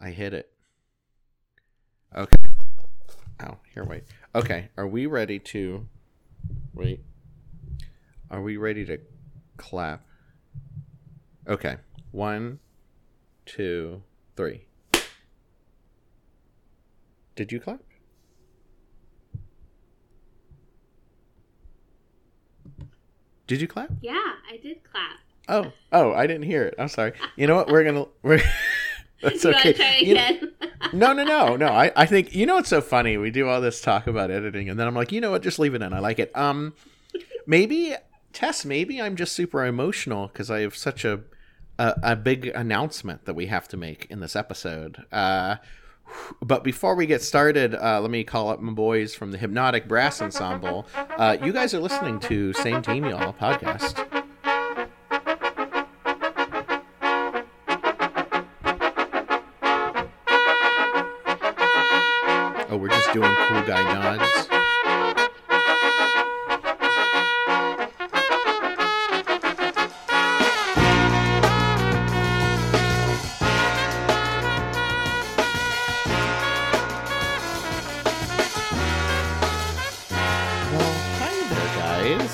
I hit it. Okay. Oh, here, wait. Okay, are we ready to. Wait. Are we ready to clap? Okay. One, two, three. Did you clap? Did you clap? Yeah, I did clap. Oh, oh, I didn't hear it. I'm sorry. You know what? We're gonna we're that's you okay. try You again? no, no, no, no. I, I think you know what's so funny. We do all this talk about editing, and then I'm like, you know what? Just leave it in. I like it. Um, maybe Tess. Maybe I'm just super emotional because I have such a, a a big announcement that we have to make in this episode. Uh, but before we get started, uh, let me call up my boys from the Hypnotic Brass Ensemble. Uh, you guys are listening to Same Team Y'all podcast. Guy nods.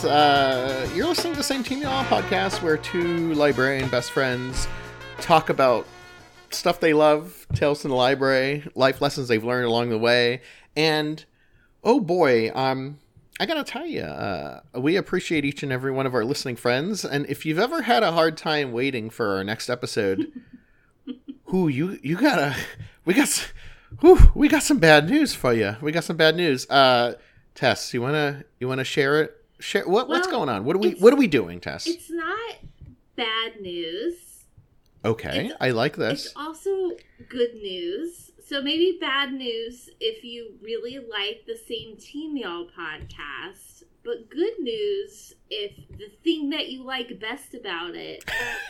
Uh, you're listening to the Same Team Y'all podcast, where two librarian best friends talk about stuff they love, tales from the library, life lessons they've learned along the way, and oh boy, um, I gotta tell you, uh, we appreciate each and every one of our listening friends, and if you've ever had a hard time waiting for our next episode, who you you gotta, we got, whew, we got some bad news for you. We got some bad news. Uh, Tess, you wanna you wanna share it? Share what what's going on? What are we what are we doing, Tess? It's not bad news. Okay, it's- I like this. It's also good news. So maybe bad news if you really like the same Team Y'all podcast, but good news if the thing that you like best about it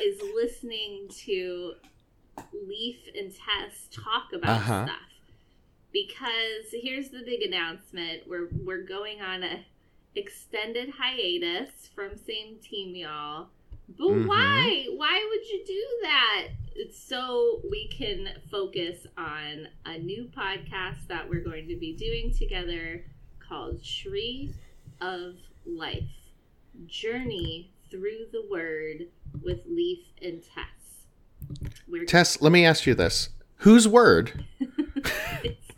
is listening to Leif and Tess talk about Uh-huh. stuff. Because here's the big announcement: we're we're going on a extended hiatus from Same Team Y'all. But Mhm. why? Why would you do that? It's so we can focus on a new podcast that we're going to be doing together called Tree of Life Journey Through the Word with Leif and Tess. We're Tess, let me ask you this: Whose word? it's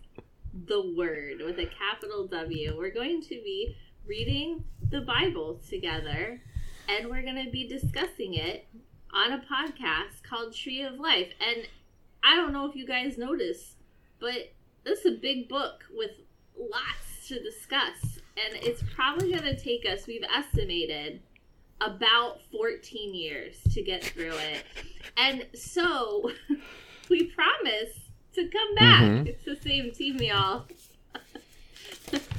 the Word with a capital W. We're going to be reading the Bible together and we're going to be discussing it on a podcast called Tree of Life. And I don't know if you guys noticed, but this is a big book with lots to discuss. And it's probably going to take us, we've estimated, about 14 years to get through it. And so we promise to come back. Mhm. It's the same team, y'all.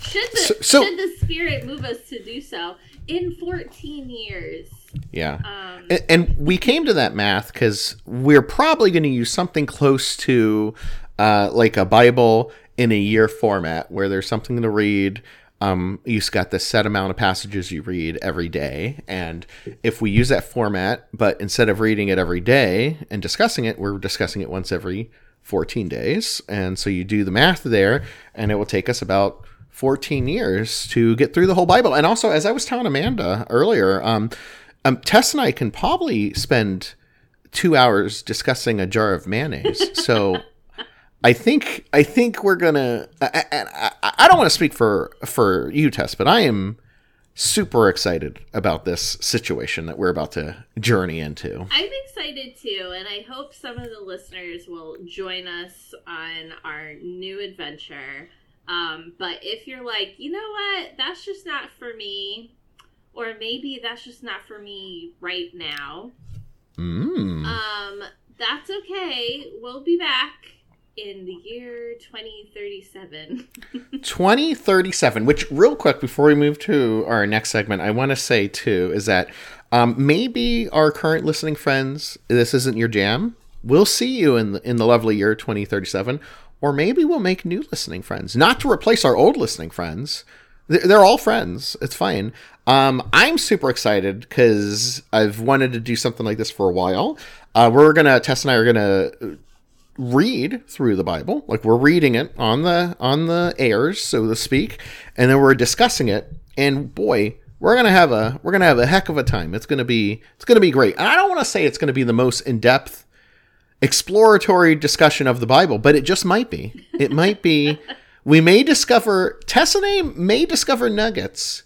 Should the So- so- should the spirit move us to do so in 14 years? Yeah. Um, A- And we came to that math because we're probably going to use something close to uh, like a Bible in a year format where there's something to read. Um, you've got the set amount of passages you read every day. And if we use that format, but instead of reading it every day and discussing it, we're discussing it once every 14 days. And so you do the math there, and it will take us about 14 years to get through the whole Bible. And also, as I was telling Amanda earlier, um, um, Tess and I can probably spend two hours discussing a jar of mayonnaise. So I think I think we're gonna. I, I, I- I don't want to speak for for you, Tess, but I am super excited about this situation that we're about to journey into. I'm excited too, and I hope some of the listeners will join us on our new adventure. Um, but if you're like, you know what, that's just not for me, or maybe that's just not for me right now, Mm. um, that's okay. We'll be back in the year 2037. 2037 which real quick before we move to our next segment i want to say too is that um, maybe our current listening friends this isn't your jam we'll see you in the, in the lovely year 2037 or maybe we'll make new listening friends. Not to replace our old listening friends. They're, all friends. It's fine. Um, i'm super excited because i've wanted to do something like this for a while. Uh, we're gonna tess and i are gonna read through the Bible, like we're reading it on the on the airs, so to speak, and then we're discussing it. And boy, we're gonna have a we're gonna have a heck of a time. It's gonna be it's gonna be great. And I don't want to say it's gonna be the most in depth exploratory discussion of the Bible, but it just might be. It might be. we may discover Tessa may discover nuggets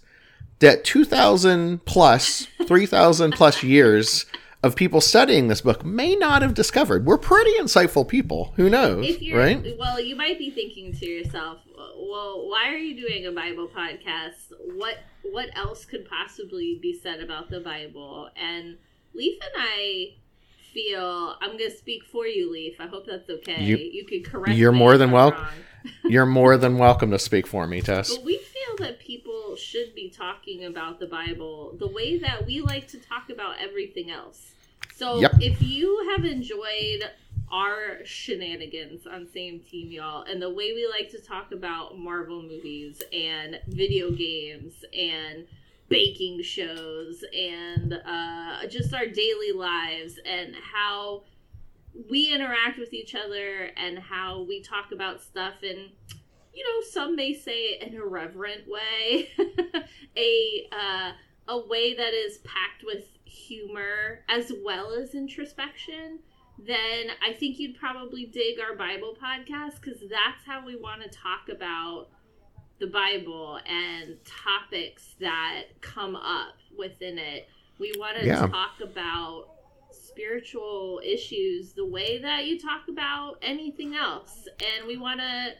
that 2000 plus 3000 plus years of people studying this book may not have discovered. We're pretty insightful people. Who knows, right? Well, you might be thinking to yourself, "Well, why are you doing a Bible podcast? What what else could possibly be said about the Bible?" And Leif and I feel I'm going to speak for you, Leif. I hope that's okay. You, you can correct. You're more than welcome. you're more than welcome to speak for me, Tess. But we feel that people should be talking about the Bible the way that we like to talk about everything else. So yep. if you have enjoyed our shenanigans on Same Team Y'all and the way we like to talk about Marvel movies and video games and baking shows and uh, just our daily lives and how we interact with each other and how we talk about stuff in you know some may say an irreverent way a uh, a way that is packed with humor as well as introspection then i think you'd probably dig our bible podcast because that's how we want to talk about the Bible and topics that come up within it. We want to yeah. talk about spiritual issues the way that you talk about anything else, and we want to.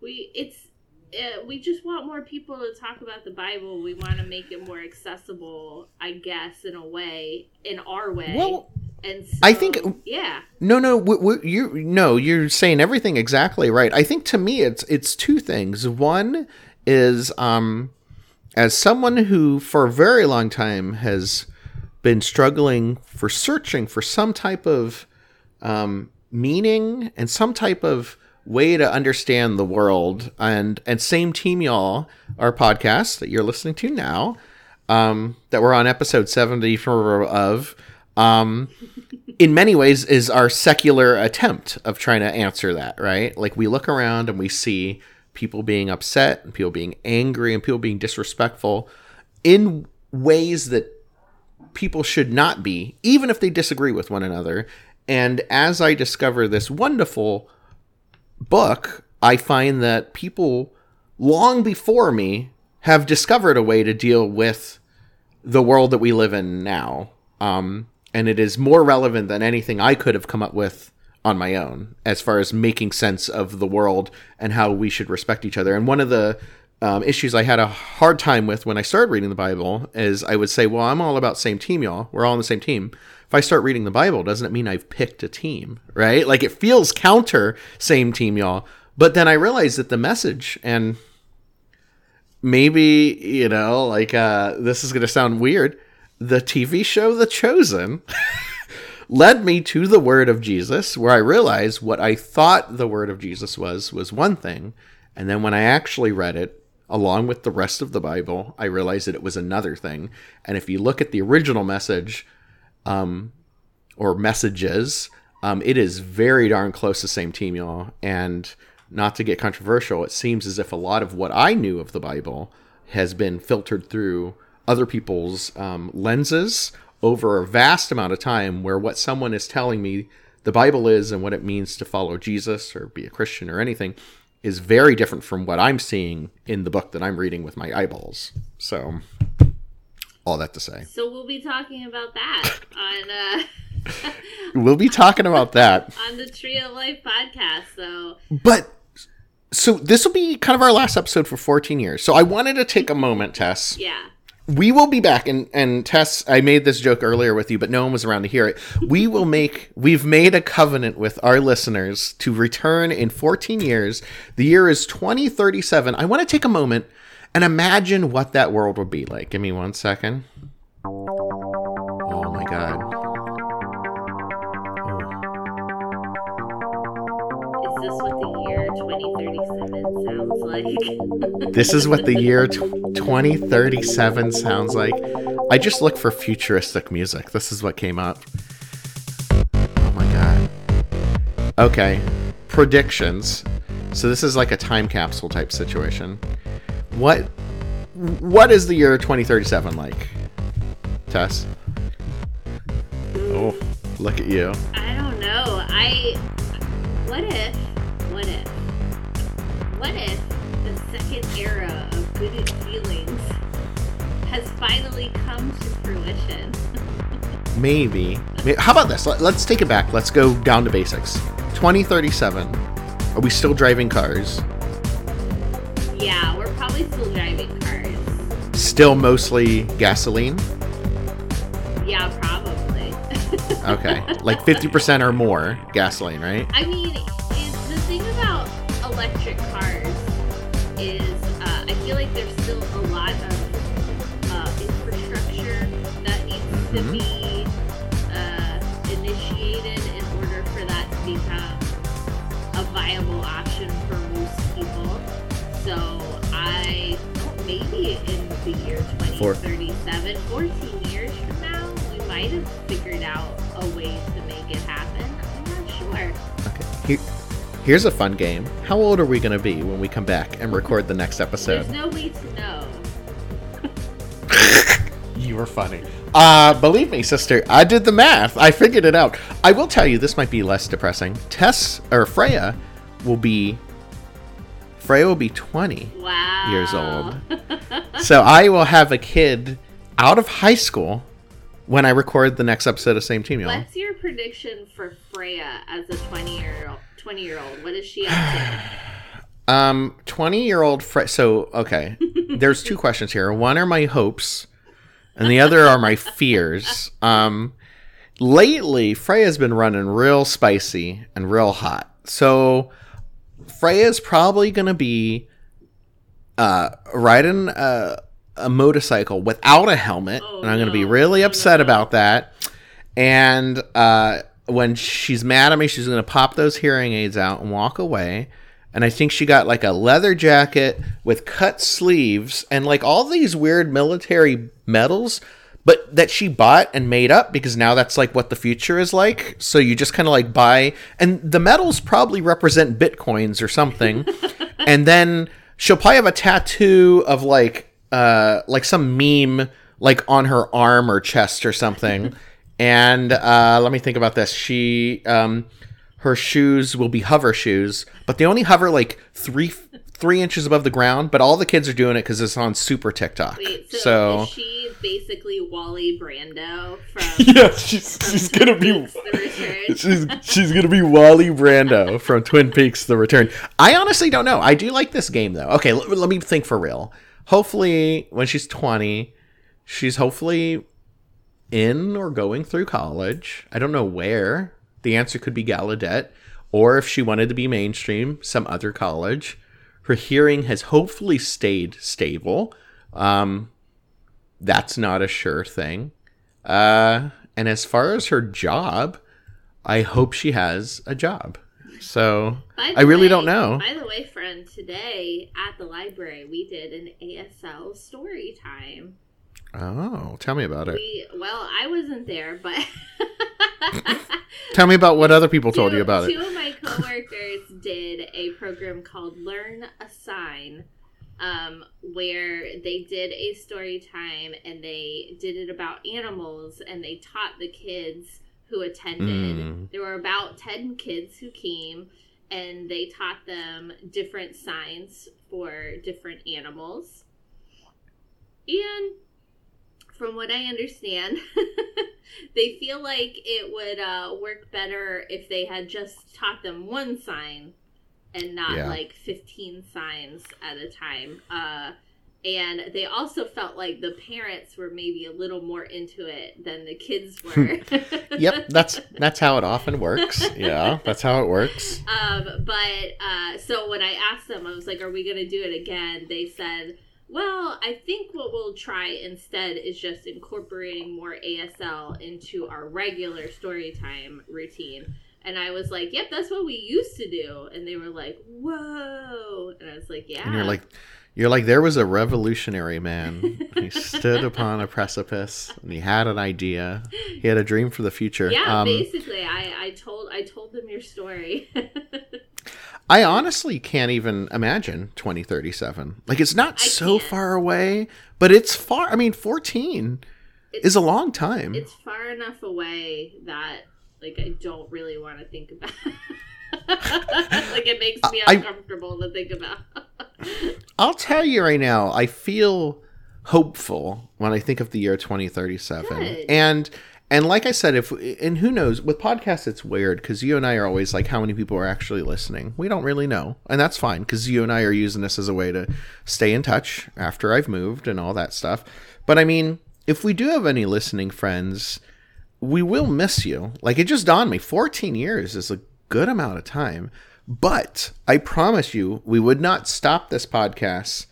We it's uh, we just want more people to talk about the Bible. We want to make it more accessible, I guess, in a way, in our way. Well, and so, I think yeah. No, no, you no, you're saying everything exactly right. I think to me it's it's two things. One is um as someone who for a very long time has been struggling for searching for some type of um, meaning and some type of way to understand the world and and same team y'all our podcast that you're listening to now um, that we're on episode 74 of um, in many ways is our secular attempt of trying to answer that right like we look around and we see people being upset and people being angry and people being disrespectful in ways that people should not be, even if they disagree with one another. And as I discover this wonderful book, I find that people long before me have discovered a way to deal with the world that we live in now. Um, and it is more relevant than anything I could have come up with on my own as far as making sense of the world and how we should respect each other. And one of the um, issues I had a hard time with when I started reading the Bible is I would say, well, I'm all about same team, y'all. We're all on the same team. If I start reading the Bible, doesn't it mean I've picked a team, right? Like it feels counter same team, y'all. But then I realized that the message and maybe, you know, like uh, this is going to sound weird. The TV show The Chosen led me to the word of Jesus, where I realized what I thought the word of Jesus was was one thing, and then when I actually read it along with the rest of the Bible, I realized that it was another thing. And if you look at the original message, um, or messages, um, it is very darn close to same team, y'all. And not to get controversial, it seems as if a lot of what I knew of the Bible has been filtered through other people's um, lenses over a vast amount of time where what someone is telling me the Bible is and what it means to follow Jesus or be a Christian or anything is very different from what I'm seeing in the book that I'm reading with my eyeballs. So, all that to say. So, we'll be talking about that on. Uh... we'll be talking about that on the Tree of Life podcast. So, but so this will be kind of our last episode for 14 years. So I wanted to take a moment, Tess. Yeah we will be back and and Tess I made this joke earlier with you but no one was around to hear it. We will make we've made a covenant with our listeners to return in 14 years. The year is 2037. I want to take a moment and imagine what that world would be like. Give me one second. Like? this is what the year 2037 sounds like. I just look for futuristic music. This is what came up. Oh my god. Okay. predictions. So this is like a time capsule type situation. What what is the year 2037 like? Tess? Oh, look at you. I don't know. I. What if? What if? What if second era of good feelings has finally come to fruition? Maybe. How about this? Let's take it back. Let's go down to basics. 2037. Are we still driving cars? yeah, we're probably still driving cars. Still mostly gasoline? Yeah, probably. Okay. Like 50% or more gasoline, right? I mean, year Four. 2037, 14 years from now, we might have figured out a way to make it happen. I'm not sure. Okay. Here, here's a fun game. How old are we going to be when we come back and record the next episode? There's no way to know. You were funny. Uh, believe me, sister, I did the math. I figured it out. I will tell you, this might be less depressing. Tess or Freya will be Freya will be 20 Wow. years old. so I will have a kid out of high school when I record the next episode of Same Team, y'all. What's your prediction for Freya as a 20 year old? 20 year old. What is she up to? Um, 20 year old Freya. So, okay. There's two questions here. One are my hopes, and the other are my fears. Um, lately, Freya's been running real spicy and real hot. So, Freya's probably going to be uh, riding a, a motorcycle without a helmet, Oh, and I'm going to be really Oh, upset no. about that. And uh, when she's mad at me, she's going to pop those hearing aids out and walk away. And I think she got like a leather jacket with cut sleeves and like all these weird military medals, but that she bought and made up because now that's like what the future is like. So you just kind of like buy, and the medals probably represent bitcoins or something. and then she'll probably have a tattoo of like, uh, like some meme like on her arm or chest or something. and uh, let me think about this. She, um, her shoes will be hover shoes, but they only hover like three three inches above the ground. But all the kids are doing it because it's on Super TikTok. Wait, so, so she basically Wally Brando from yeah, she's she's gonna be Peaks The Return? she's she's gonna be Wally Brando from Twin Peaks: The Return. I honestly don't know. I do like this game though. Okay, l- let me think for real. Hopefully, when she's twenty, she's hopefully in or going through college. I don't know where. The answer could be Gallaudet, or if she wanted to be mainstream, some other college. Her hearing has hopefully stayed stable. Um, that's not a sure thing. Uh, and as far as her job, I hope she has a job. So I really way- don't know. By the way, friend, today at the library we did an ASL story time. Oh, tell me about it. We well, I wasn't there, but Tell me about what other people told two, you about it. Two of my coworkers did a program called Learn a Sign, um, where they did a story time and they did it about animals and they taught the kids who attended. Mm. There were about 10 kids who came and they taught them different signs for different animals. And from what I understand, they feel like it would uh, work better if they had just taught them one sign and not Yeah. like 15 signs at a time. Uh, and they also felt like the parents were maybe a little more into it than the kids were. Yep, that's that's how it often works. Yeah, that's how it works. Um, but uh, so when I asked them, I was like, "Are we going to do it again?" They said, "Well, I think what we'll try instead is just incorporating more ASL into our regular story time routine." And I was like, "Yep, that's what we used to do." And they were like, "Whoa!" And I was like, "Yeah." And you're like, you're like, there was a revolutionary man. he stood upon a precipice and he had an idea. He had a dream for the future. "Yeah." Um, basically, I I told I told them your story. I honestly can't even imagine 2037. Like it's not I so can't. far away, but it's far. I mean, 14 It's, is a long time. it's far enough away that like I don't really want to think about. like it makes me I- uncomfortable to think about. I'll tell you right now, I feel hopeful when I think of the year 2037. Good. And and like I said, if and who knows, with podcasts it's weird because you and I are always like, how many people are actually listening? We don't really know, and that's fine because you and I are using this as a way to stay in touch after I've moved and all that stuff. But I mean, if we do have any listening friends, we will miss you. Like it just dawned me, 14 years is a good amount of time. But I promise you, we would not stop this podcast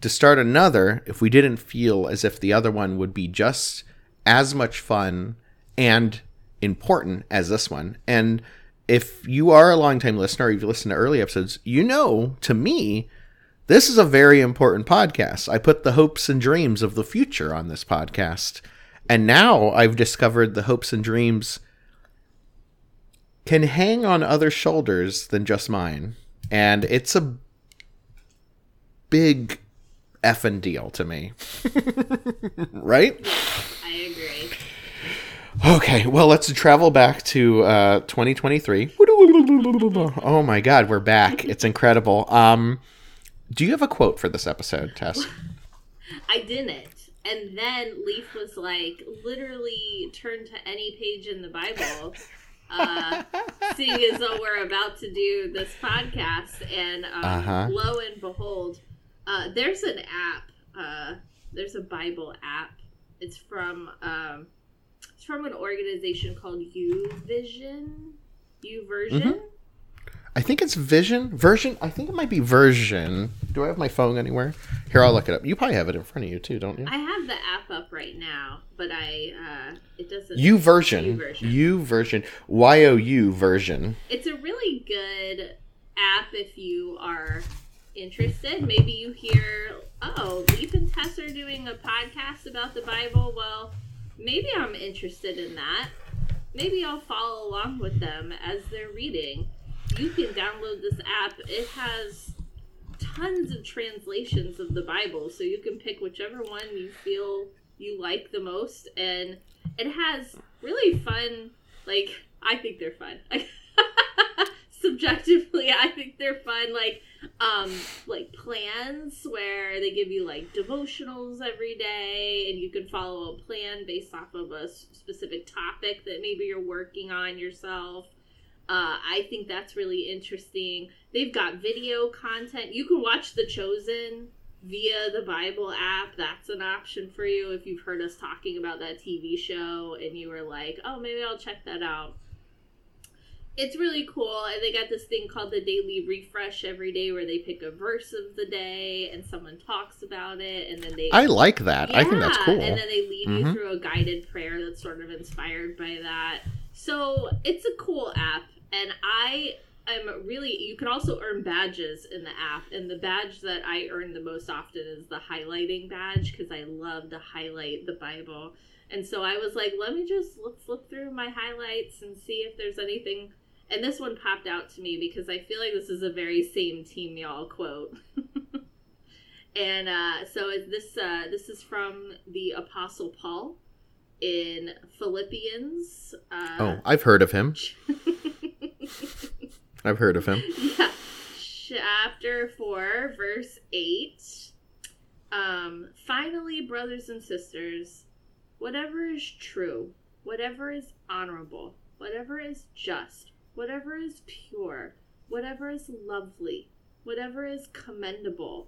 to start another if we didn't feel as if the other one would be just as much fun and important as this one. And if you are a longtime listener, or you've listened to early episodes, you know, to me, this is a very important podcast. I put the hopes and dreams of the future on this podcast. And now I've discovered the hopes and dreams can hang on other shoulders than just mine. And it's a big effing deal to me. right? I agree. Okay, well, let's travel back to uh, 2023. Oh my God, we're back! It's incredible. Um, do you have a quote for this episode, Tess? I didn't. And then Leif was like, literally turn to any page in the Bible, uh, seeing as though we're about to do this podcast. And um, Uh-huh. lo and behold, uh, there's an app. Uh, there's a Bible app. It's from um, it's from an organization called UVision. YouVersion. Mhm. I think it's Vision version. I think it might be version. Do I have my phone anywhere? Here, I'll look it up. You probably have it in front of you too, don't you? I have the app up right now, but I uh, it doesn't. U version. YouVersion. U version. Y O U version. it's a really good app if you are interested. Maybe you hear, oh, Leif and Tess are doing a podcast about the Bible. Well, maybe I'm interested in that. Maybe I'll follow along with them as they're reading. You can download this app. It has tons of translations of the Bible, so you can pick whichever one you feel you like the most. And it has really fun, like, I think they're fun. Subjectively, I think they're fun. Like, um, like plans where they give you like devotionals every day, and you can follow a plan based off of a specific topic that maybe you're working on yourself. Uh, I think that's really interesting. They've got video content. You can watch The Chosen via the Bible app. That's an option for you if you've heard us talking about that TV show and you were like, oh, maybe I'll check that out. It's really cool. And they got this thing called the Daily Refresh every day where they pick a verse of the day and someone talks about it. And then they. I like that. I think that's cool. And then they lead you Mhm. through a guided prayer that's sort of inspired by that. So it's a cool app, and I am really. You can also earn badges in the app, and the badge that I earn the most often is the highlighting badge because I love to highlight the Bible. And so I was like, let me just let's look through my highlights and see if there's anything. And this one popped out to me because I feel like this is a very same team y'all quote. and uh, so this uh, this is from the Apostle Paul in Philippians. Uh, oh, I've heard of him. I've heard of him. yeah, chapter four, verse eight. Um, finally, brothers and sisters, whatever is true, whatever is honorable, whatever is just, whatever is pure, whatever is lovely, whatever is commendable,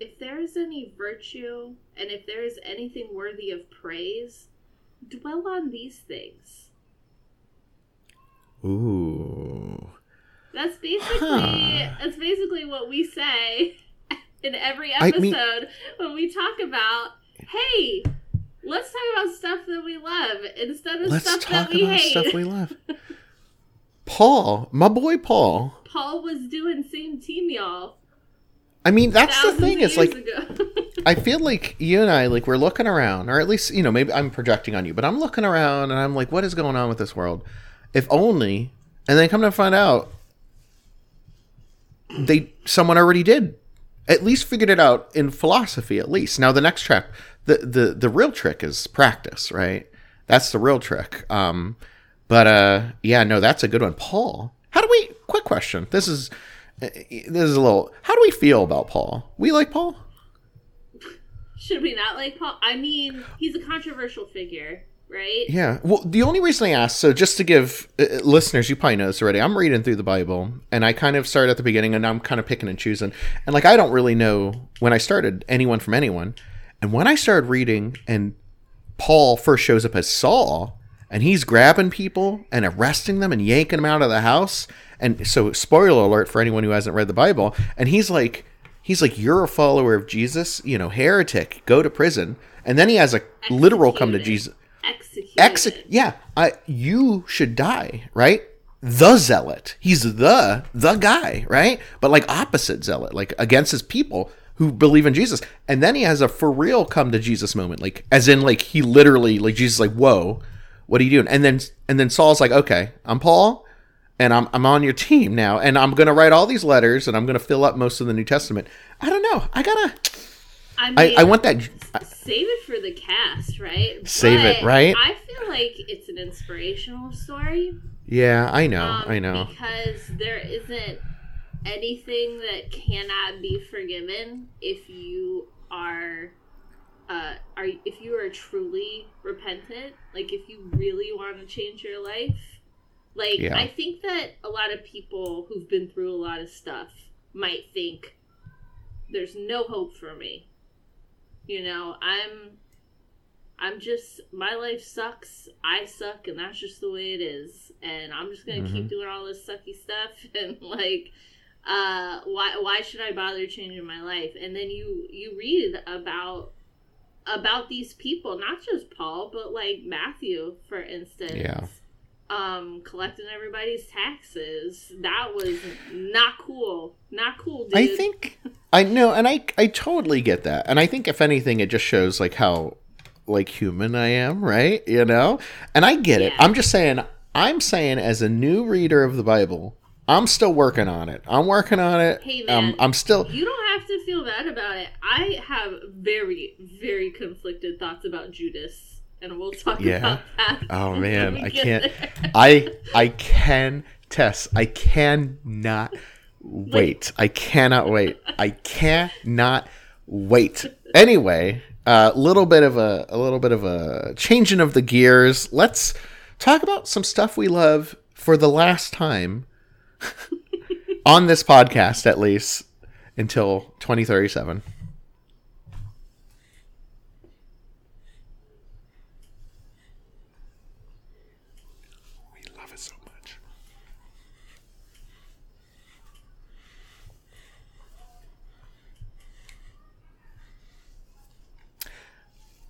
if there is any virtue, and if there is anything worthy of praise, dwell on these things. Ooh. That's basically Huh. that's basically what we say in every I episode mean- when we talk about, hey, let's talk about stuff that we love instead of stuff that we about hate. stuff we love. Paul, my boy Paul. Paul was doing same team y'all. I mean, that's the thing. It's like. I feel like you and I, like, we're looking around, or at least, you know, maybe I'm projecting on you, but I'm looking around and I'm like, what is going on with this world? If only, and then come to find out, they someone already did. At least figured it out in philosophy at least. Now the next track the the the real trick is practice right? That's the real trick. Um but uh yeah no that's a good one. Paul how do we quick question. This is this is a little how do we feel about paul? We like paul? Should we not like Paul? I mean, he's a controversial figure, right? Yeah. Well, the only reason I asked, so just to give uh, listeners, you probably know this already. I'm reading through the Bible, and I kind of started at the beginning, and I'm kind of picking and choosing. And like, I don't really know when I started anyone from anyone. And when I started reading, and Paul first shows up as Saul, and he's grabbing people and arresting them and yanking them out of the house. And so, spoiler alert for anyone who hasn't read the Bible. And he's like, he's like, "You're a follower of Jesus, you know, heretic. Go to prison." And then he has a literal come to Jesus. Executed. Ex- yeah, I you should die, right? The zealot. He's the the guy, right? But like opposite zealot, like against his people who believe in Jesus. And then he has a for real come to Jesus moment, like as in like he literally like Jesus like, "Whoa, what are you doing?" And then and then Saul's like, "Okay, I'm Paul." And I'm, I'm on your team now, and I'm gonna write all these letters, and I'm gonna fill up most of the New Testament. I don't know. I gotta. I, I, mean, I want that. save it for the cast, right? Save it, right? I feel like it's an inspirational story. Yeah, I know. um, I know. Because there isn't anything that cannot be forgiven if you are uh are if you are truly repentant, like if you really want to change your life. Like Yeah. I think that a lot of people who've been through a lot of stuff might think there's no hope for me. You know, I'm I'm just my life sucks. I suck and that's just the way it is. And I'm just going to keep doing all this sucky stuff and like uh why why should I bother changing my life? And then you you read about about these people, not just Paul, but like Matthew for instance. Yeah. Um collecting everybody's taxes. That was not cool. Not cool, dude. I think I know, and I I totally get that, and I think if anything, it just shows like how like human I am, right? You know, and I get it. Yeah. I'm just saying. I'm saying as a new reader of the Bible, I'm still working on it. I'm working on it. Hey, um, man. I'm still. You don't have to feel bad about it. I have very, very conflicted thoughts about Judas, and we'll talk Yeah? about that. Oh man, I can't. I I can Tess. I cannot wait. I cannot wait. I cannot wait. Anyway, a little bit of a a little bit of a changing of the gears. Let's talk about some stuff we love for the last time on this podcast, at least until 2037.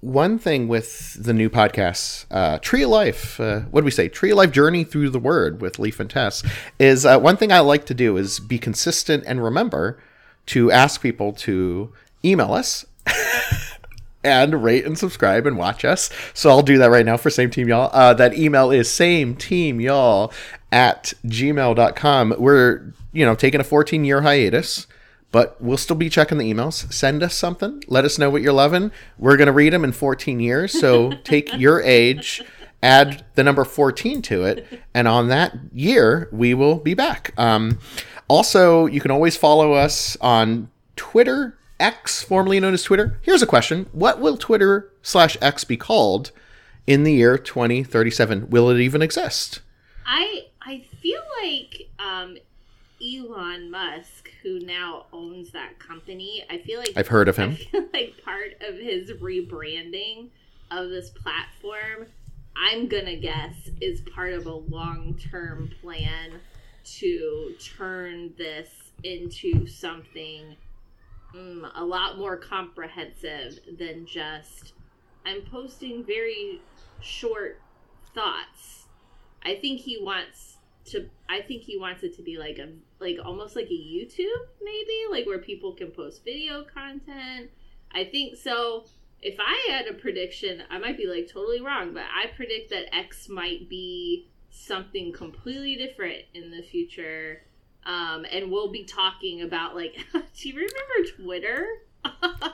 One thing with the new podcast, uh, Tree of Life, uh, what do we say? Tree of Life Journey Through the Word with Leif and Tess, is uh, one thing I like to do is be consistent and remember to ask people to email us and rate and subscribe and watch us. So I'll do that right now for Same Team Y'all. Uh, that email is same team y'all at gmail.com. We're, you know, taking a 14 year hiatus, but we'll still be checking the emails. Send us something. Let us know what you're loving. We're going to read them in 14 years. So take your age, add the number 14 to it, and on that year, we will be back. Um, also, you can always follow us on Twitter, X, formerly known as Twitter. Here's a question What will Twitter slash X be called in the year 2037? Will it even exist? I I feel like um, Elon Musk, who now owns that company, I feel like I've heard of I him. feel like part of his rebranding of this platform, I'm gonna guess, is part of a long term plan to turn this into something mm, a lot more comprehensive than just I'm posting very short thoughts. I think he wants to I think he wants it to be like a like almost like a YouTube maybe, like where people can post video content. I think so. If I had a prediction, I might be like totally wrong, but I predict that X might be something completely different in the future. Um, and we'll be talking about like, do you remember Twitter?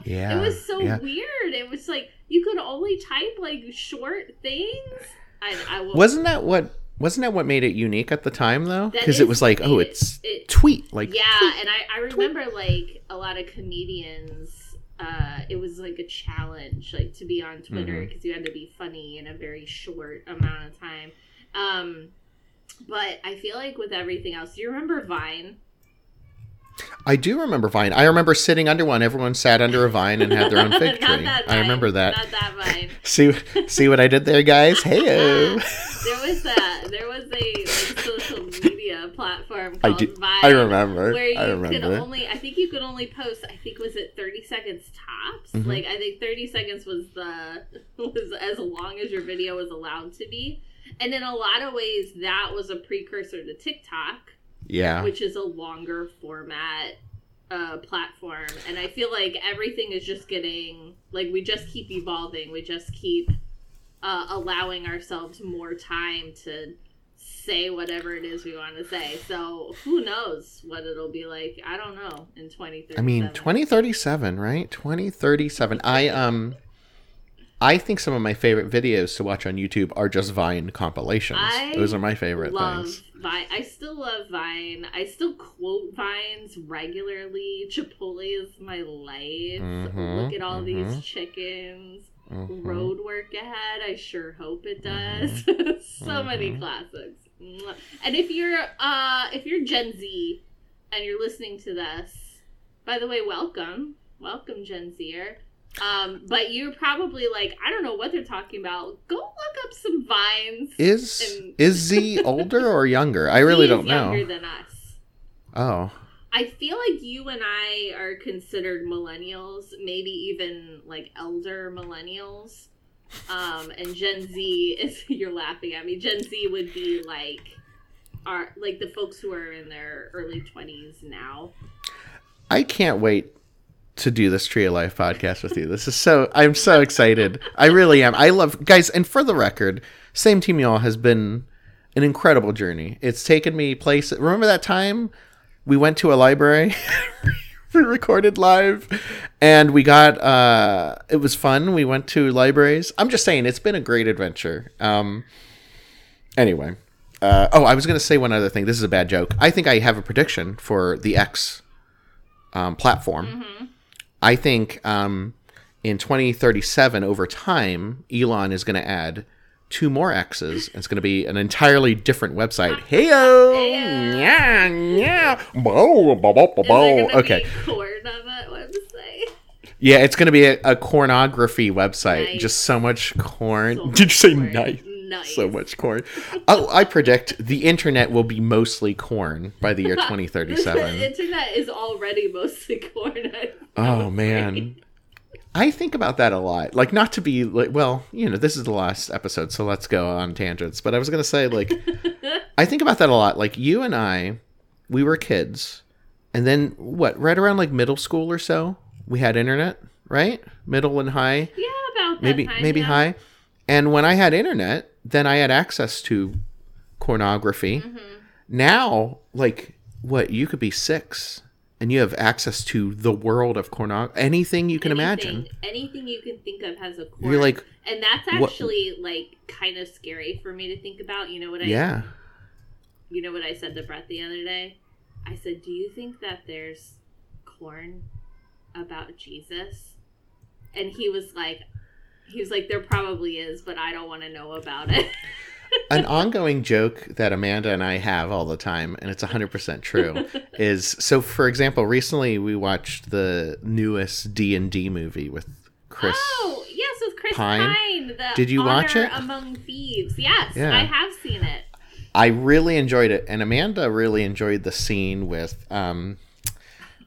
Yeah. it was so yeah. weird. It was like you could only type like short things. I, I Wasn't that what wasn't that what made it unique at the time though? Because it was like, oh, it- it's it- tweet like yeah, tweet. and I, I remember like a lot of comedians. Uh, it was like a challenge, like to be on Twitter because you had to be funny in a very short amount of time. Um, but I feel like with everything else, do you remember Vine? I do remember Vine. I remember sitting under one. Everyone sat under a vine and had their own fig tree. that I remember that. Not that Vine. See, see what I did there, guys? Hey, there was there was a like social media platform I called do. Vine. I remember. where you I could only I think you could only post I think was it 30 seconds tops Mhm. like I think 30 seconds was the was as long as your video was allowed to be and in a lot of ways that was a precursor to TikTok yeah. which is a longer format uh platform and I feel like everything is just getting like we just keep evolving we just keep uh allowing ourselves more time to say whatever it is we want to say. So who knows what it'll be like? I don't know in 2037. I mean, 2037, right? 2037. I um I think some of my favorite videos to watch on YouTube are just Vine compilations. I Those are my favorite love things. Vine. I still love Vine. I still quote Vines regularly. Chipotle is my life. Mhm, Look at all mhm. these chickens. Mhm. Road work ahead. I sure hope it does. so many Mhm. classics. And if you're uh if you're Gen Z and you're listening to this, by the way, welcome. Welcome Gen Zer. Um, but you're probably like, I don't know what they're talking about. Go look up some vines. Is And- is Z older or younger? I really don't know. younger than us. Oh. I feel like you and I are considered millennials, maybe even like elder millennials. Um, and Gen Z is you're laughing at me. Gen Z would be like are like the folks who are in their early twenties now. I can't wait to do this Tree of Life podcast with you. This is so I'm so excited. I really am. I love guys, and for the record, same team y'all has been an incredible journey. It's taken me place remember that time we went to a library we recorded live and we got uh it was fun. We went to libraries. I'm just saying it's been a great adventure. Um anyway. Uh, oh, I was going to say one other thing. This is a bad joke. I think I have a prediction for the X um, platform. I think um, in 2037, over time, Elon is going to add two more X's. It's going to be an entirely different website. Heyo, Heyo. yeah, yeah, Okay, be corn on that website? yeah, it's going to be a, a cornography website. Nice. Just so much corn. So Did you say much corn. nice? Nice. So much corn. Oh, I predict the internet will be mostly corn by the year 2037. the internet is already mostly corn. I- Oh man. I think about that a lot. Like not to be like well, you know, this is the last episode, so let's go on tangents. But I was going to say like I think about that a lot. Like you and I, we were kids. And then what, right around like middle school or so, we had internet, right? Middle and high, yeah, about that maybe time, maybe yeah. high. And when I had internet, then I had access to pornography. Mm-hmm. Now, like what, you could be 6 and you have access to the world of pornography, anything you can imagine. Anything- Anything you can think of has a corn. You're like, and that's what- actually like kind of scary for me to think about. You know what I? yeah. You know what I said to Brett the other day? I said, "Do you think that there's corn about Jesus?" And he was like, "He was like, there probably is, but I don't want to know about it." An ongoing joke that Amanda and I have all the time, and it's 100% true, is so for example, recently we watched the newest D&D movie with Chris. Oh, yes, with Chris Pine. Pine. Did you watch it? Among Thieves. Yes, Yeah. I have seen it. I really enjoyed it, and Amanda really enjoyed the scene with um,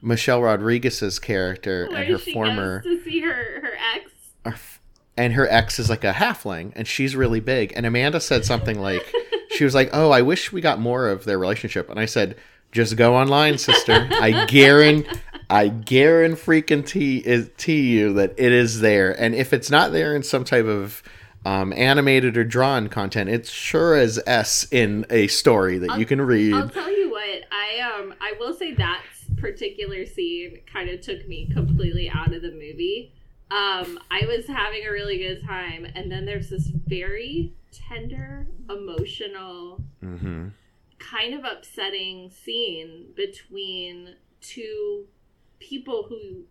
Michelle Rodriguez's character Where and her former goes to see her her ex. And her ex is like a halfling and she's really big and amanda said something like she was like oh i wish we got more of their relationship and i said just go online sister i guarantee i guarantee freaking tea, tea you that it is there and if it's not there in some type of um, animated or drawn content it's sure as s in a story that you can read I'll tell you what. I um I will say that particular scene kind of took me completely out of the movie. Um, I was having a really good time, and then there's this very tender, emotional, Mm-hmm. kind of upsetting scene between two people who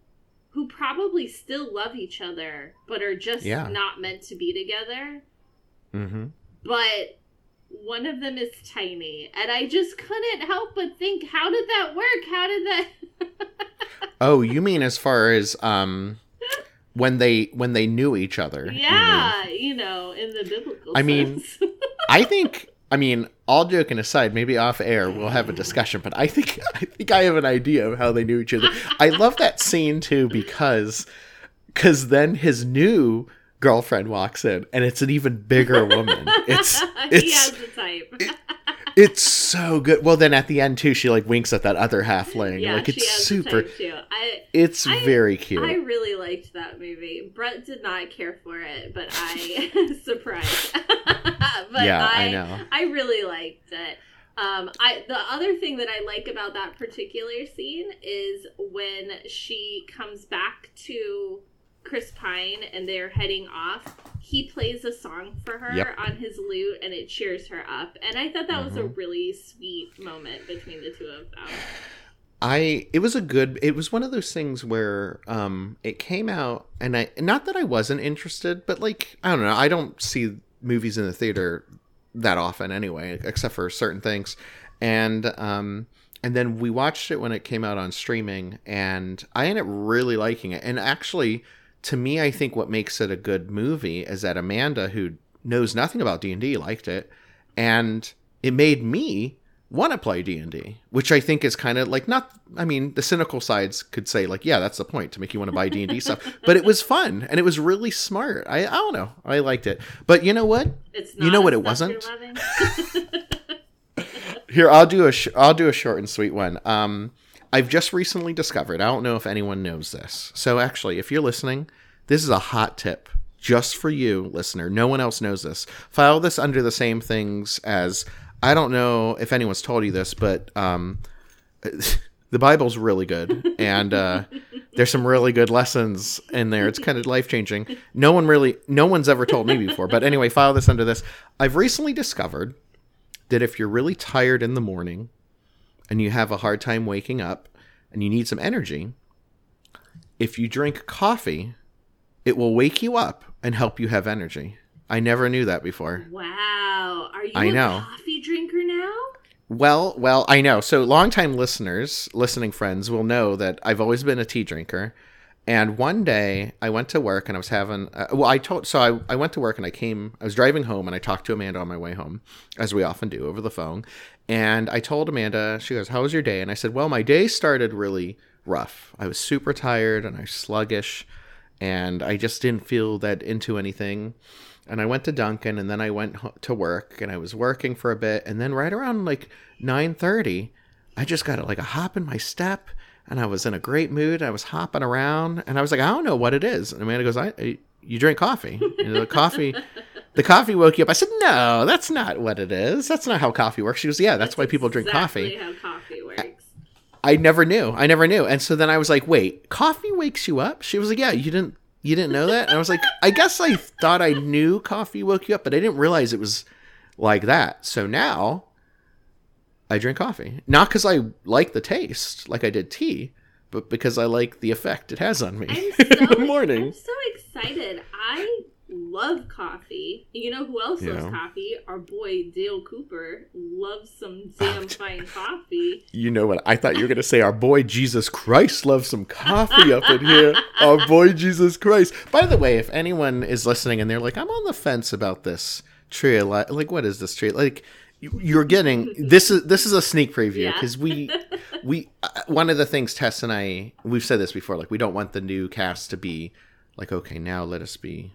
who probably still love each other but are just Yeah. not meant to be together Mm-hmm. but one of them is tiny and i just couldn't help but think how did that work how did that Oh, you mean as far as um when they when they knew each other? you mean? yeah you know in the biblical I mean. I think I mean, all joking aside, maybe off air we'll have a discussion, but I think I think I have an idea of how they knew each other. I love that scene too because cuz then his new girlfriend walks in and it's an even bigger woman. It's he has the type it's so good. Well, then at the end too she like winks at that other halfling. yeah like it's super i it's I- very cute. I really liked that movie. Brett did not care for it, but I surprised. but yeah, I, I know. I really liked it. Um, I the other thing that I like about that particular scene is when she comes back to Chris Pine and they're heading off. He plays a song for her Yep. on his lute and it cheers her up. And I thought that was a Mhm. really sweet moment between the two of them. I it was a good it was one of those things where um it came out and I not that I wasn't interested but like I don't know I don't see movies in the theater that often anyway except for certain things and um and then we watched it when it came out on streaming and I ended up really liking it and actually to me I think what makes it a good movie is that Amanda who knows nothing about D&D liked it and it made me want to play D&D, which I think is kind of like not I mean, the cynical sides could say like, yeah, that's the point to make you want to buy D&D stuff, but it was fun and it was really smart. I I don't know. I liked it. But you know what? It's You know what it wasn't? Here, I'll do a sh- I'll do a short and sweet one. Um I've just recently discovered. I don't know if anyone knows this. So actually, if you're listening, this is a hot tip just for you, listener. No one else knows this. File this under the same things as I don't know if anyone's told you this, but um, the Bible's really good, and uh, there's some really good lessons in there. It's kind of life changing. No one really, no one's ever told me before. But anyway, file this under this. I've recently discovered that if you're really tired in the morning and you have a hard time waking up and you need some energy, if you drink coffee, it will wake you up and help you have energy. I never knew that before. Wow. Are you I a know. coffee drinker now? Well, well, I know. So, longtime listeners, listening friends will know that I've always been a tea drinker. And one day I went to work and I was having, uh, well, I told, so I, I went to work and I came, I was driving home and I talked to Amanda on my way home, as we often do over the phone. And I told Amanda, she goes, How was your day? And I said, Well, my day started really rough. I was super tired and I was sluggish and I just didn't feel that into anything. And I went to Dunkin' and then I went to work and I was working for a bit. And then right around like 9.30, I just got like a hop in my step and I was in a great mood. I was hopping around and I was like, I don't know what it is. And Amanda goes, I, I you drink coffee. You know, the coffee, the coffee woke you up. I said, no, that's not what it is. That's not how coffee works. She goes, yeah, that's, why people drink coffee. Exactly how coffee works. I never knew. I never knew. And so then I was like, "Wait, coffee wakes you up?" She was like, "Yeah, you didn't you didn't know that?" And I was like, "I guess I thought I knew coffee woke you up, but I didn't realize it was like that." So now I drink coffee. Not cuz I like the taste like I did tea, but because I like the effect it has on me I'm in the morning. I'm so excited. I love coffee. You know who else loves coffee? Our boy Dale Cooper loves some damn fine coffee. You know what? I thought you were going to say our boy Jesus Christ loves some coffee up in here. Our boy Jesus Christ. By the way, if anyone is listening and they're like, I'm on the fence about this tree, like, what is this tree? Like, you're getting this is this is a sneak preview Yeah. because we we uh, one of the things Tess and I we've said this before like we don't want the new cast to be like okay now let us be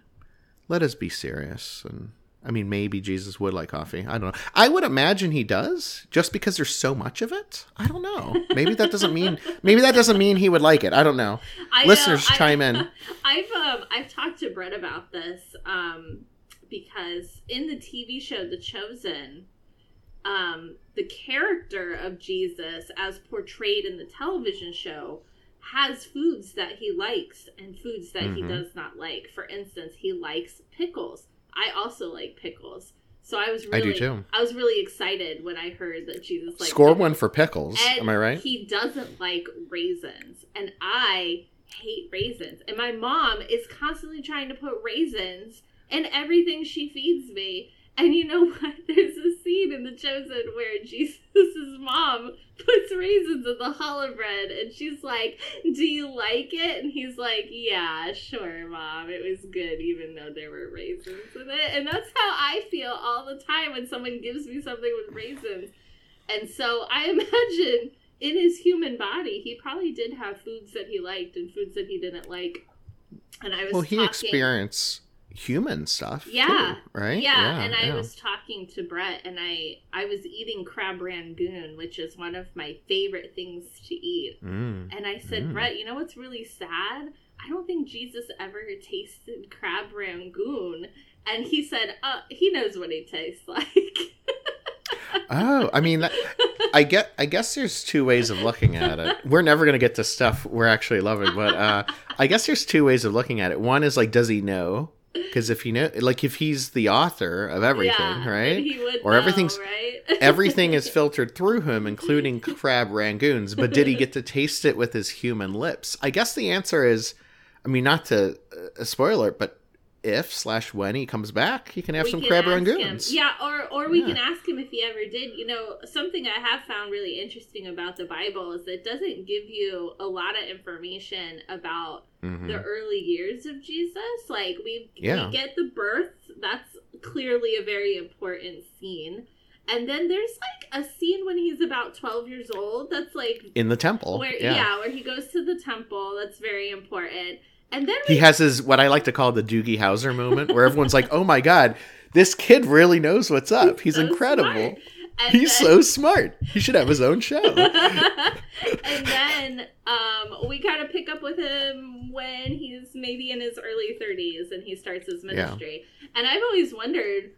let us be serious and I mean maybe Jesus would like coffee. I don't know. I would imagine he does just because there's so much of it. I don't know. Maybe that doesn't mean maybe that doesn't mean he would like it. I don't know. I know, listeners I- chime in. I've um I've talked to Brett about this um because in the TV show The Chosen, um, the character of Jesus, as portrayed in the television show, has foods that he likes and foods that he Mhm. does not like. For instance, he likes pickles. I also like pickles. So I was I really do too. I was really excited when I heard that Jesus liked Score pickles. one for pickles. And Am I right? He doesn't like raisins, and I hate raisins. And my mom is constantly trying to put raisins in everything she feeds me. And you know what? There's a scene in The Chosen where Jesus' mom puts raisins in the challah bread, and she's like, "Do you like it?" And he's like, "Yeah, sure, mom. It was good, even though there were raisins in it." And that's how I feel all the time when someone gives me something with raisins. And so I imagine in his human body, he probably did have foods that he liked and foods that he didn't like. And I was well, he talking, experienced human stuff. Yeah. too, right. yeah, and I yeah. was talking to Brett, and I I was eating crab rangoon, which is one of my favorite things to eat. Mm. And I said, Mm. Brett, you know what's really sad? I don't think Jesus ever tasted crab rangoon. And he said, uh, he knows what he tastes like. Oh, I mean, I get. I guess there's two ways of looking at it. We're never gonna get to stuff we're actually loving, but uh, I guess there's two ways of looking at it. One is like, does he know? Because if you know, like, if he's the author of everything, Yeah, right? He would Or know, everything's- right? Everything is filtered through him, including crab rangoons. But did he get to taste it with his human lips? I guess the answer is, I mean, not to uh, spoiler but if slash when he comes back, he can have We some can crab ask him. rangoons. Yeah, or or we Yeah. can ask him if he ever did. You know, something I have found really interesting about the Bible is that it doesn't give you a lot of information about Mhm. the early years of Jesus. Like we Yeah. we get the birth. That's clearly a very important scene. And then there's like a scene when he's about 12 years old that's like in the temple. where yeah. yeah. where he goes to the temple. That's very important. And then he has his what I like to call the Doogie Howser moment, where everyone's like, "Oh my god, this kid really knows what's up. He's so incredible. smart. He's then- so smart. He should have his own show." and then um, we kind of pick up with him when he's maybe in his early 30s and he starts his ministry. And I've always wondered,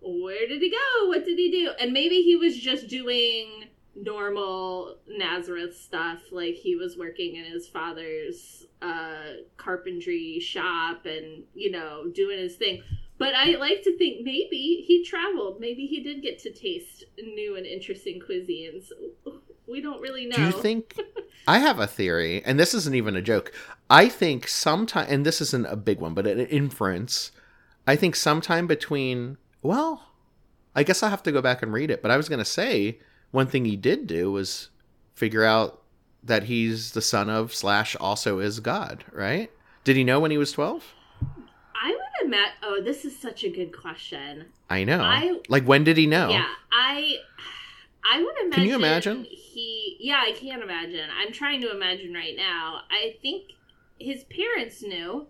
where did he go? What did he do? And maybe he was just doing normal Nazareth stuff, like he was working in his father's uh, carpentry shop and, you know, doing his thing. But I like to think maybe he traveled. Maybe he did get to taste new and interesting cuisines. We don't really know. Do you think? I have a theory, and this isn't even a joke. I think sometime, and this isn't a big one, but an inference. I think sometime between, well, I guess I'll have to go back and read it. But I was going to say one thing he did do was figure out that he's the son of slash also is God, right? Did he know when he was 12? met? Oh, this is such a good question. I know. I, like, when did he know? Yeah, I, I would imagine. Can you imagine? He, yeah, I can't imagine. I'm trying to imagine right now. I think his parents knew.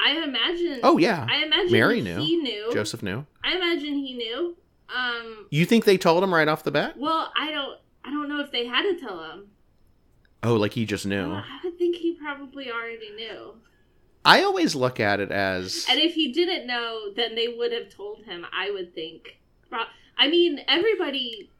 I imagine. Oh yeah. I imagine Mary knew. He knew. Joseph knew. I imagine he knew. Um. You think they told him right off the bat? Well, I don't. I don't know if they had to tell him. Oh, like he just knew. Well, I would think he probably already knew. I always look at it as And if he didn't know, then they would have told him. I would think. I mean, everybody,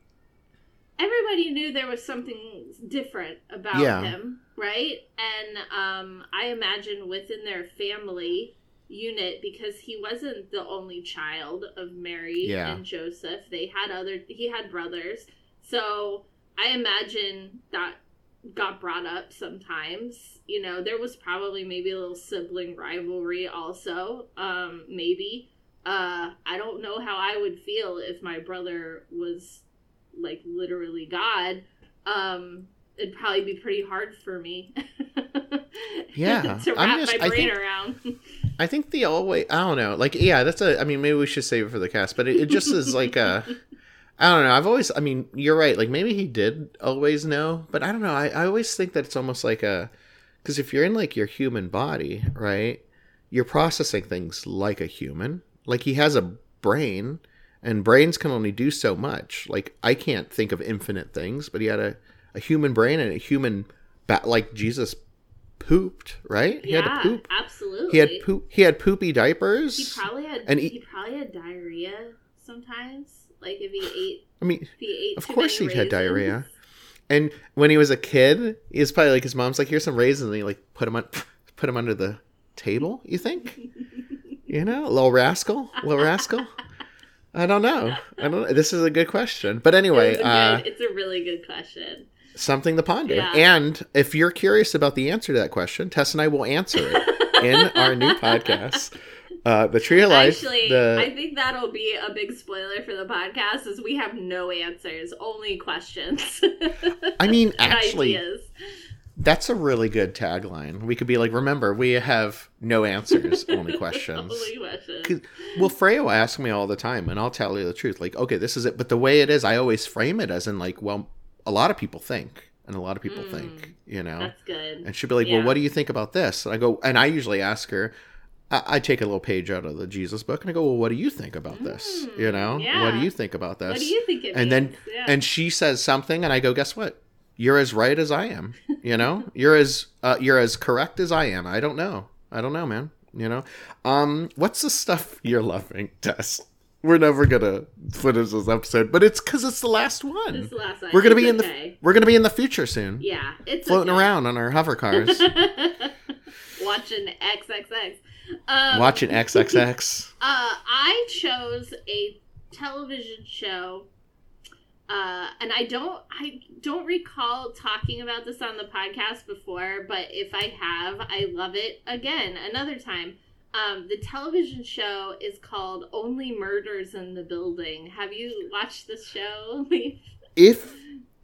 everybody knew there was something different about Yeah. him, right? And um, I imagine within their family unit, because he wasn't the only child of Mary Yeah. and Joseph. They had other. He had brothers, so I imagine that got brought up sometimes. You know, there was probably maybe a little sibling rivalry also. Um, maybe. Uh, I don't know how I would feel if my brother was like literally God. Um, it'd probably be pretty hard for me. Yeah, to I'm wrap just- my I brain think- around. I think the always I don't know. Like yeah, that's a I mean maybe we should save it for the cast, but it, it just is like a I don't know. I've always I mean, you're right. Like maybe he did always know, but I don't know. I, I always think that it's almost like a cuz if you're in like your human body, right? You're processing things like a human. Like he has a brain and brains can only do so much. Like I can't think of infinite things, but he had a a human brain and a human ba- like Jesus pooped, right? He yeah, had to poop. absolutely. He had poop. He had poopy diapers. He probably had. And he, he- probably had diarrhea sometimes. Like if he ate, I mean, he ate. Of course he'd had diarrhea. and when he was a kid, he was probably like his mom's like, "Here's some raisins," and he like put him on, put him under the table. You think? you know, little rascal, little rascal. I don't know. I don't. know. This is a good question, but anyway, It's a, uh, it's a really good question. something to ponder. Yeah. And if you're curious about the answer to that question, Tess and I will answer it in our new podcast, uh, the Tree of Life. Actually, the I think that'll be a big spoiler for the podcast, is we have no answers, only questions. I mean, actually, ideas. that's a really good tagline. We could be like, remember, we have no answers, only questions. only questions. Well, Freya will ask me all the time, and I'll tell you the truth. Like, okay, this is it. But the way it is, I always frame it as in like, well, a lot of people think, and a lot of people Mm. think, you know. That's good. And she'll be like, Yeah. well, what do you think about this? And I go, and I usually ask her. I, I take a little page out of the Jesus book, and I go, well, what do you think about this? Mm, You know, yeah. what do you think about this? what do you think it and then- yeah. and she says something and i go guess what? You're as right as i am. You know? You're as uh, you're as correct as i am. I don't know. I don't know man. You know? Um what's the stuff you're loving tess? We're never gonna finish this episode but it's because it's the last one. Is the last one. we're gonna It's be in the we're gonna be in the future soon. Yeah, it's floating okay. around on our hover cars. Watching XXX. Um, watching xxx Uh, I chose a television show, uh, and I don't, I don't recall talking about this on the podcast before. But if I have, I love it again another time. Um, the television show is called Only Murders in the Building. Have you watched this show? If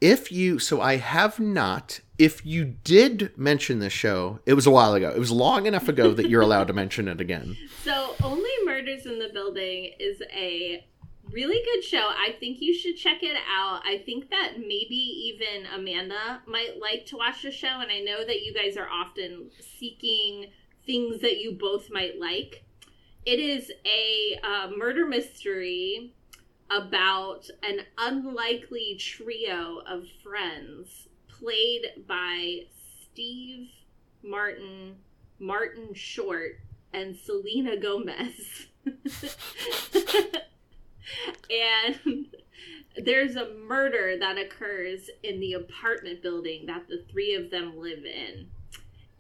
if you so i have not if you did mention this show it was a while ago it was long enough ago that you're allowed to mention it again So, Only Murders in the Building is a really good show. I think you should check it out. I think that maybe even Amanda might like to watch the show, and I know that you guys are often seeking things that you both might like. It is a uh, murder mystery about an unlikely trio of friends played by Steve Martin, Martin Short, and Selena Gomez. and there's a murder that occurs in the apartment building that the three of them live in.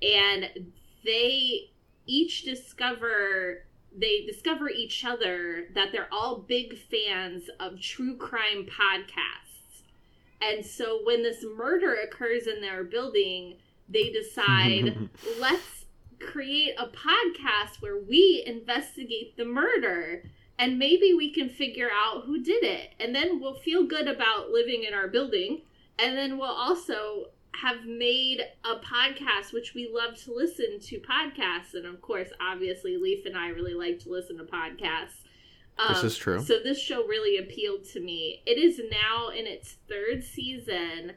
And they each discover they discover each other that they're all big fans of true crime podcasts. And so when this murder occurs in their building, they decide let's create a podcast where we investigate the murder and maybe we can figure out who did it and then we'll feel good about living in our building and then we'll also have made a podcast which we love to listen to podcasts. And of course obviously Leif and i really like to listen to podcasts. This Um, is true. so this show really appealed to me. It is now in its third season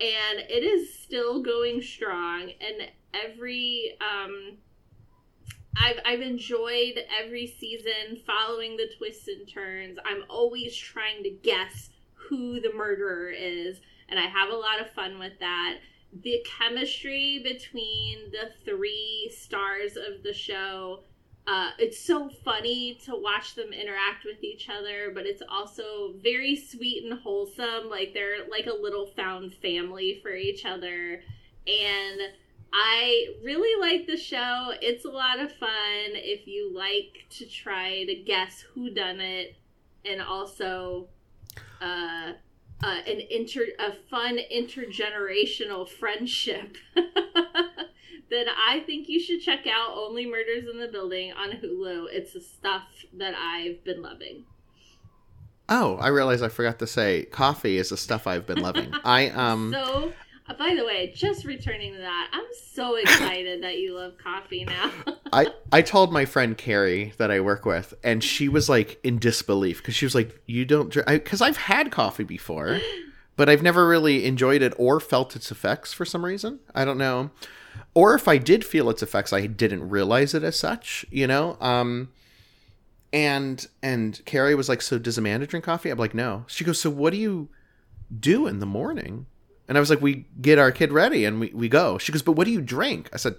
and it is still going strong. And every um I've I've enjoyed every season following the twists and turns. I'm always trying to guess who the murderer is and I have a lot of fun with that. The chemistry between the three stars of the show uh, it's so funny to watch them interact with each other, but it's also very sweet and wholesome. Like they're like a little found family for each other. And I really like the show. It's a lot of fun if you like to try to guess who done it and also uh, uh, an inter a fun intergenerational friendship. then I think you should check out Only Murders in the Building on Hulu. It's the stuff that I've been loving. Oh, I realize I forgot to say coffee is the stuff I've been loving. I um so, uh, by the way, just returning to that, I'm so excited that you love coffee now. I I told my friend Carrie that I work with and she was like in disbelief cuz she was like you don't drink cuz I've had coffee before but I've never really enjoyed it or felt its effects for some reason. I don't know. Or if I did feel its effects I didn't realize it as such, you know? Um and and Carrie was like, "So does Amanda drink coffee?" I'm like, "No." She goes, "So what do you do in the morning?" And I was like, "We get our kid ready and we, we go." She goes, "But what do you drink?" I said,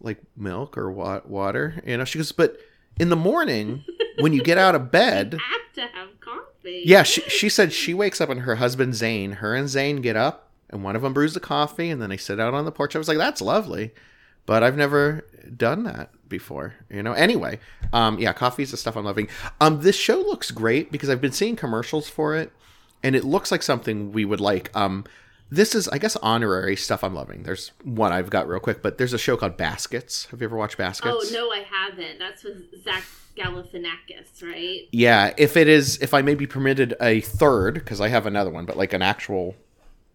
"Like milk or wa- water." You know. She goes, "But in the morning when you get out of you bed, have to have coffee. coffee. Yeah, she, she said she wakes up and her husband Zane, her and Zane get up and one of them brews the coffee and then they sit out on the porch. I was like, that's lovely, but I've never done that before. You know. Anyway, um, yeah, coffee is the stuff I'm loving. Um, this show looks great because I've been seeing commercials for it, and it looks like something we would like. Um, this is, I guess, honorary stuff I'm loving. There's one I've got real quick, but there's a show called Baskets. Have you ever watched Baskets? Oh no, I haven't. That's with Zach Galifianakis, right? Yeah, if it is, if I may be permitted a third, because I have another one, but like an actual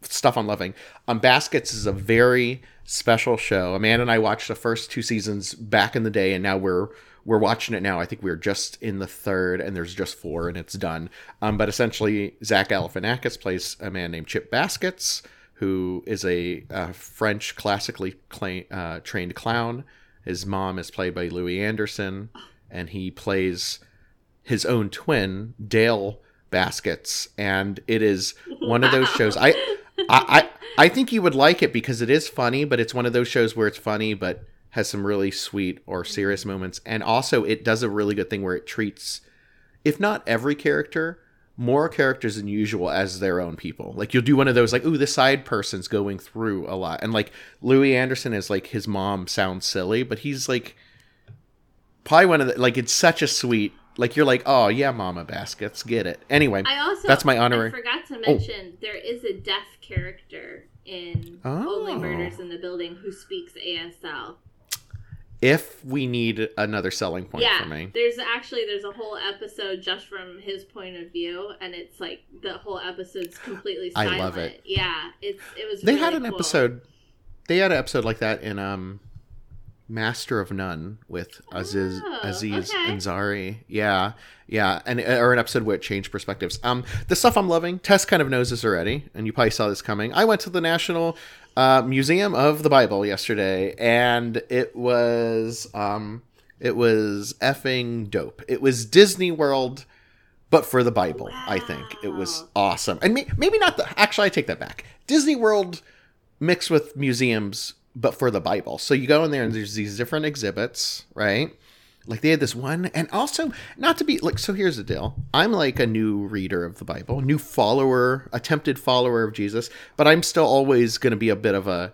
stuff I'm loving. Um, Baskets is a very special show. Amanda and I watched the first two seasons back in the day, and now we're we're watching it now. I think we're just in the third, and there's just four, and it's done. Um, but essentially, Zach Galifianakis plays a man named Chip Baskets, who is a, a French classically cla- uh, trained clown. His mom is played by Louie Anderson, and he plays his own twin, Dale Baskets, and it is one of those shows. I, I, I, I think you would like it because it is funny, but it's one of those shows where it's funny, but has some really sweet or mm-hmm. serious moments, and also it does a really good thing where it treats, if not every character, more characters than usual as their own people. Like you'll do one of those, like, ooh, the side person's going through a lot, and like Louie Anderson is like his mom sounds silly, but he's like probably one of the like it's such a sweet like you're like oh yeah mama baskets get it anyway I also That's my honorary- I forgot to oh. mention there is a deaf character in oh. Only Oh. Murders in the Building who speaks ASL. If we need another selling point yeah, for me there's actually there's a whole episode just from his point of view, and it's like the whole episode's completely I love it. Yeah, it's it was. they really had an cool. episode they had an episode like that in um master of none with aziz Oh, aziz okay. ansari yeah yeah and or an episode where it changed perspectives um the stuff i'm loving tess kind of knows this already and you probably saw this coming i went to the national uh, museum of the bible yesterday and it was um it was effing dope it was disney world but for the Bible, I think it was awesome, and may, maybe not the. Actually, I take that back. Disney World mixed with museums, but for the Bible. So you go in there and there's these different exhibits, right? Like they had this one, and also not to be like. So here's the deal: I'm like a new reader of the Bible, new follower, attempted follower of Jesus, but I'm still always going to be a bit of a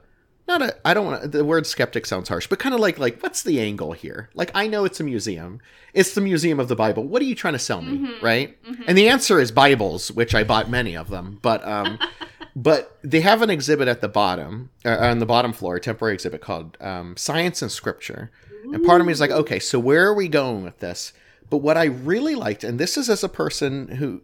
not a i don't want the word skeptic sounds harsh but kind of like like what's the angle here like i know it's a museum it's the museum of the bible what are you trying to sell me right and the answer is bibles which i bought many of them but um but they have an exhibit at the bottom uh, on the bottom floor a temporary exhibit called um, science and scripture. And part of me is like okay so where are we going with this? But what i really liked and this is as a person who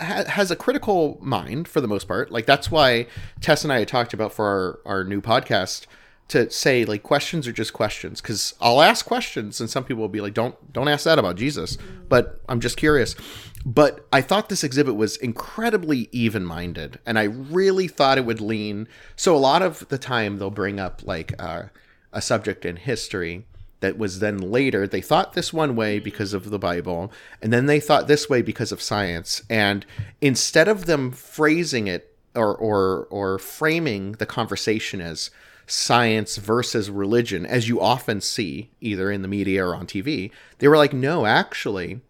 has a critical mind for the most part. Like that's why Tess and I talked about for our, our new podcast to say like questions are just questions because I'll ask questions and some people will be like don't don't ask that about Jesus. But I'm just curious but I thought this exhibit was incredibly even minded and I really thought it would lean so a lot of the time they'll bring up like uh, a subject in history that was then later they thought this one way because of the bible and then they thought this way because of science. And instead of them phrasing it or or or framing the conversation as science versus religion as you often see either in the media or on TV they were like no actually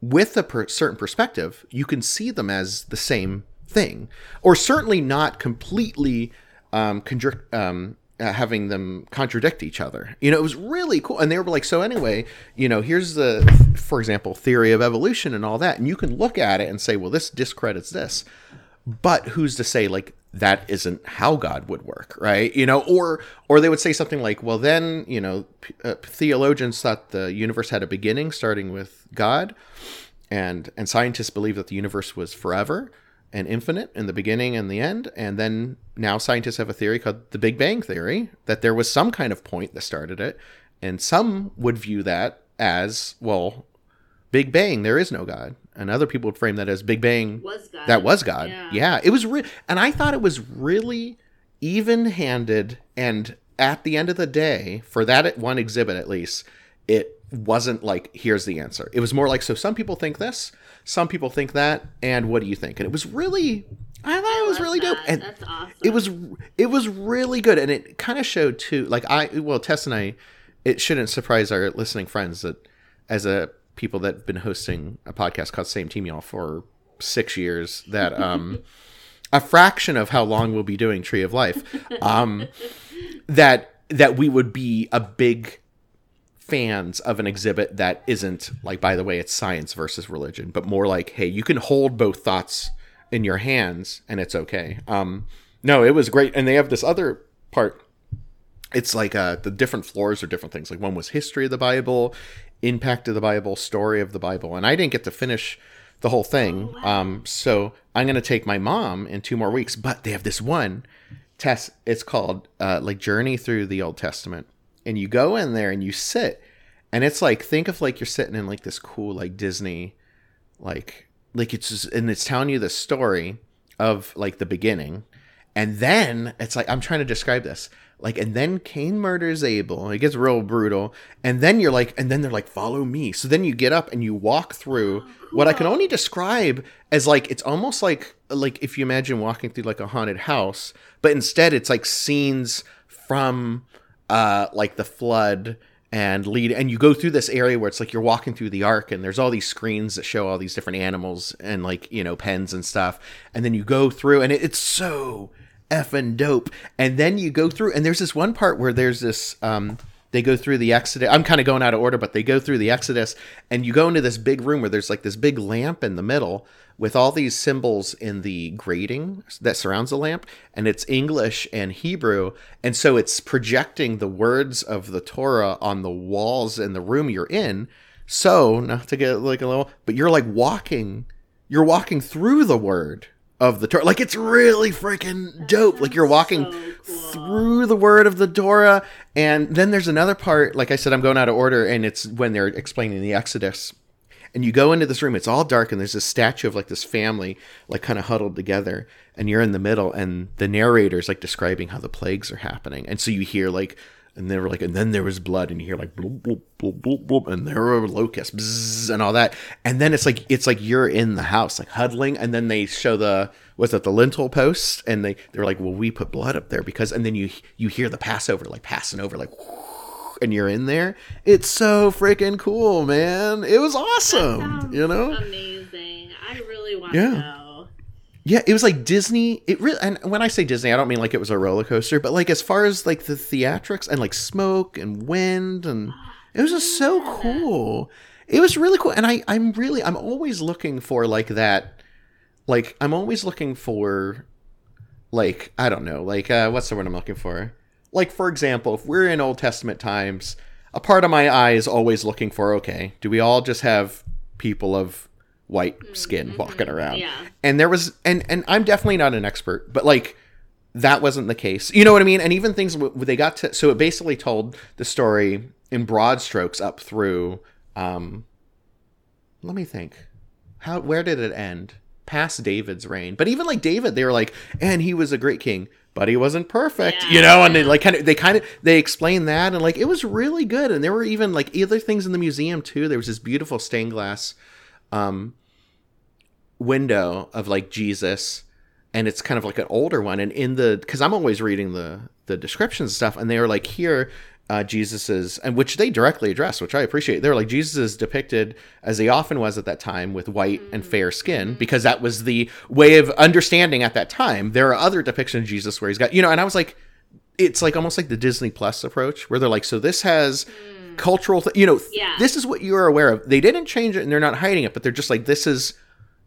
with a per- certain perspective, you can see them as the same thing, or certainly not completely um, um, uh, having them contradict each other. You know, it was really cool. And they were like, so anyway, you know, here's the, for example, theory of evolution and all that. And you can look at it and say, well, this discredits this. But who's to say, like, that isn't how God would work, right? You know, or or they would say something like, well, then you know, uh, theologians thought the universe had a beginning, starting with God, and and scientists believe that the universe was forever and infinite in the beginning and the end, and then now scientists have a theory called the Big Bang theory that there was some kind of point that started it, and some would view that as well, Big Bang, there is no God, and other people would frame that as Big Bang Was God. that was God. Yeah. Yeah, it was re- and I thought it was really even-handed and at the end of the day, for that one exhibit at least, it wasn't like here's the answer. It was more like so some people think this, some people think that, and what do you think? And it was really I thought I it was really dope. And That's awesome. it was it was really good and it kind of showed too like i well tess and i it shouldn't surprise our listening friends that as a people that have been hosting a podcast called same team y'all for six years that um, a fraction of how long we'll be doing Tree of Life, um, that that we would be a big fans of an exhibit that isn't like by the way it's science versus religion but more like hey you can hold both thoughts in your hands and it's okay. Um no it was great. And they have this other part. It's like uh the different floors are different things. Like one was history of the bible impact of the bible story of the bible and i didn't get to finish the whole thing. Oh, um so i'm going to take my mom in two more weeks but they have this one test it's called uh like journey through the old testament. And you go in there and you sit and it's like think of like you're sitting in like this cool like disney like like it's just, and it's telling you the story of like the beginning. And then it's like i'm trying to describe this like and then cain murders abel it gets real brutal and then you're like and then they're like follow me. So then you get up and you walk through what i can only describe as like it's almost like like if you imagine walking through like a haunted house but instead it's like scenes from uh like the flood and lead and you go through this area where it's like you're walking through the ark and there's all these screens that show all these different animals and like you know pens and stuff and then you go through and it, it's so effing dope. And then you go through and there's this one part where there's this um they go through the exodus i'm kind of going out of order but they go through the exodus and you go into this big room where there's like this big lamp in the middle with all these symbols in the grating that surrounds the lamp and it's english and hebrew and so it's projecting the words of the torah on the walls in the room you're in. So not to get like a little but you're like walking you're walking through the word of the torah like it's really freaking dope like you're walking so cool. through the word of the Torah. And then there's another part, like I said, I'm going out of order, and it's when they're explaining the Exodus. And you go into this room, it's all dark, and there's this statue of like this family, like kind of huddled together, and you're in the middle, and the narrator's like describing how the plagues are happening. And so you hear like, and they were like, and then there was blood, and you hear like, bloop, bloop, bloop, bloop, bloop, and there were locusts, bzzz, and all that. And then it's like, it's like you're in the house, like huddling, and then they show the, was it the lintel post, And they, they're like, well, we put blood up there because, and then you, you hear the Passover, like passing over, like, and you're in there. It's so freaking cool, man. It was awesome, you know? amazing. I really want Yeah. to go. Yeah, it was like Disney. It really, and when I say Disney, I don't mean like it was a roller coaster, but like as far as like the theatrics and like smoke and wind, and it was just so cool. It was really cool, and I, I'm really, I'm always looking for like that. Like I'm always looking for, like I don't know, like uh, what's the word I'm looking for? Like for example, if we're in Old Testament times, a part of my eye is always looking for, okay, do we all just have people of white skin walking around? Yeah. and there was and and i'm definitely not an expert but like that wasn't the case. You know what i mean? And even things they got to so it basically told the story in broad strokes up through um let me think. How where did it end? Past david's reign. But even like david they were like and he was a great king but he wasn't perfect Yeah, you know? And they like kind of they kind of they explained that and like it was really good. And there were even like other things in the museum too. There was this beautiful stained glass um window of like Jesus and it's kind of like an older one and in the because I'm always reading the the descriptions and stuff and they were like here uh Jesus is and which they directly address which I appreciate. They're like Jesus is depicted as he often was at that time with white and mm-hmm. fair skin mm-hmm. because that was the way of understanding at that time. There are other depictions of Jesus where he's got you know and I was like it's like almost like the Disney Plus approach where they're like so this has mm. cultural th- you know Yeah. this is what you're aware of. They didn't change it and they're not hiding it but they're just like this is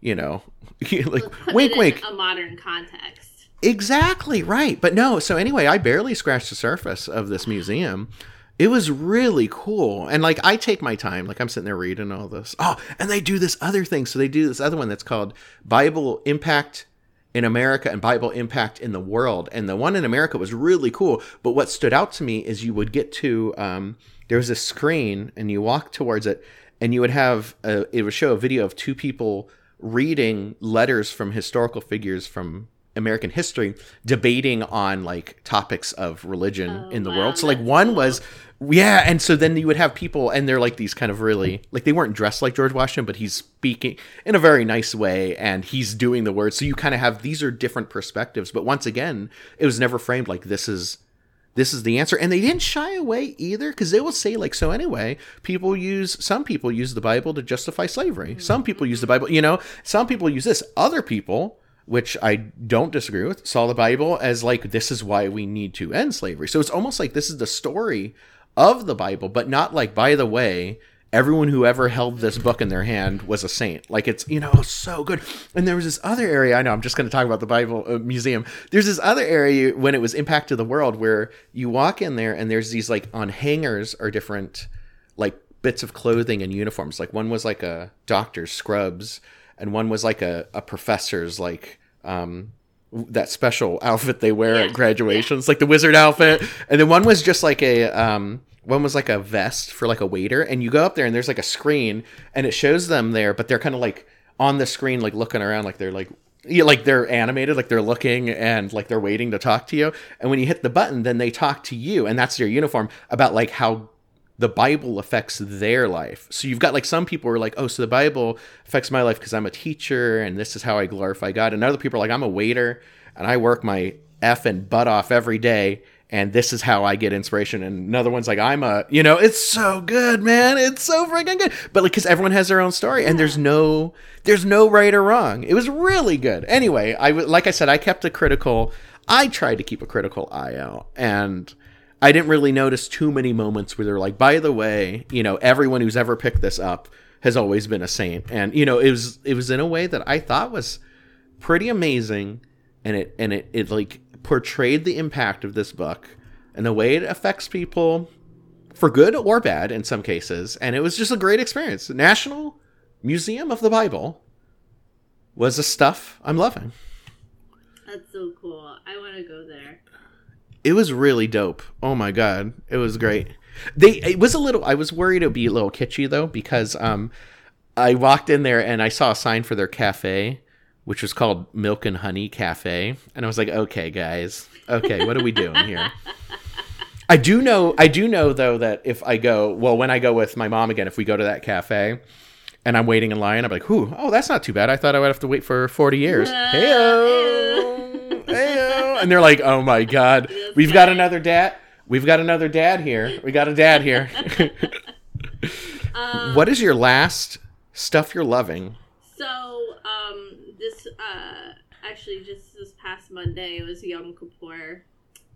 you know like Put wink wink. a modern context. exactly right. But no so anyway i barely scratched the surface of this museum. It was really cool. And like i take my time like i'm sitting there reading all this. Oh and they do this other thing. So they do this other one that's called bible impact in America and Bible impact in the world. And the one in America was really cool. But what stood out to me is you would get to um, there was a screen and you walk towards it and you would have a, it would show a video of two people reading letters from historical figures from American history debating on like topics of religion Oh, in the wow, world. So like one cool. was yeah, and so then you would have people, and they're like these kind of really like they weren't dressed like George Washington, but he's speaking in a very nice way, and he's doing the words. So you kind of have these are different perspectives, but once again, it was never framed like this is this is the answer. And they didn't shy away either because they will say like so anyway people use some people use the bible to justify slavery. Hmm. Some people use the bible you know some people use this. Other people which i don't disagree with saw the bible as like this is why we need to end slavery. So it's almost like this is the story of the bible but not like by the way everyone who ever held this book in their hand was a saint. Like it's you know so good. And there was this other area. I know I'm just going to talk about the Bible uh, Museum. There's this other area when it was Impact to the World where you walk in there and there's these like on hangers are different like bits of clothing and uniforms. Like one was like a doctor's scrubs, and one was like a, a professor's like um that special outfit they wear Yeah. at graduations, like the wizard outfit. And then one was just like a um one was like a vest for like a waiter and you go up there and there's like a screen and it shows them there but they're kind of like on the screen like looking around like they're like yeah, like they're animated like they're looking and like they're waiting to talk to you and when you hit the button then they talk to you and that's their uniform about like how the bible affects their life. So you've got like some people are like oh so the bible affects my life because i'm a teacher and this is how i glorify god and other people are like i'm a waiter and i work my f and butt off every day and this is how I get inspiration. And another one's like, I'm a, you know, it's so good, man. It's so freaking good. But like, cause everyone has their own story and there's no, there's no right or wrong. It was really good. Anyway, I, like I said, I kept a critical, I tried to keep a critical eye out and I didn't really notice too many moments where they're like, by the way, you know, everyone who's ever picked this up has always been a saint. And, you know, it was, it was in a way that I thought was pretty amazing. And it, and it, it like, portrayed the impact of this book and the way it affects people for good or bad in some cases and it was just a great experience. National museum of the bible was a stuff i'm loving. That's so cool. I want to go there. it was really dope. Oh my god. It was great. They it was a little i was worried it would be a little kitschy though because um i walked in there and i saw a sign for their cafe which was called milk and honey cafe. And i was like okay guys. Okay what are we doing here? I do know i do know though that if i go well when i go with my mom again if we go to that cafe and i'm waiting in line i'm like whew oh that's not too bad. I thought i would have to wait for 40 years. Uh, Heyo. Heyo. and they're like oh my god. We've got another dad we've got another dad here. We got a dad here. Um, what is your last stuff you're loving? So, uh, actually just this past Monday it was Yom Kippur,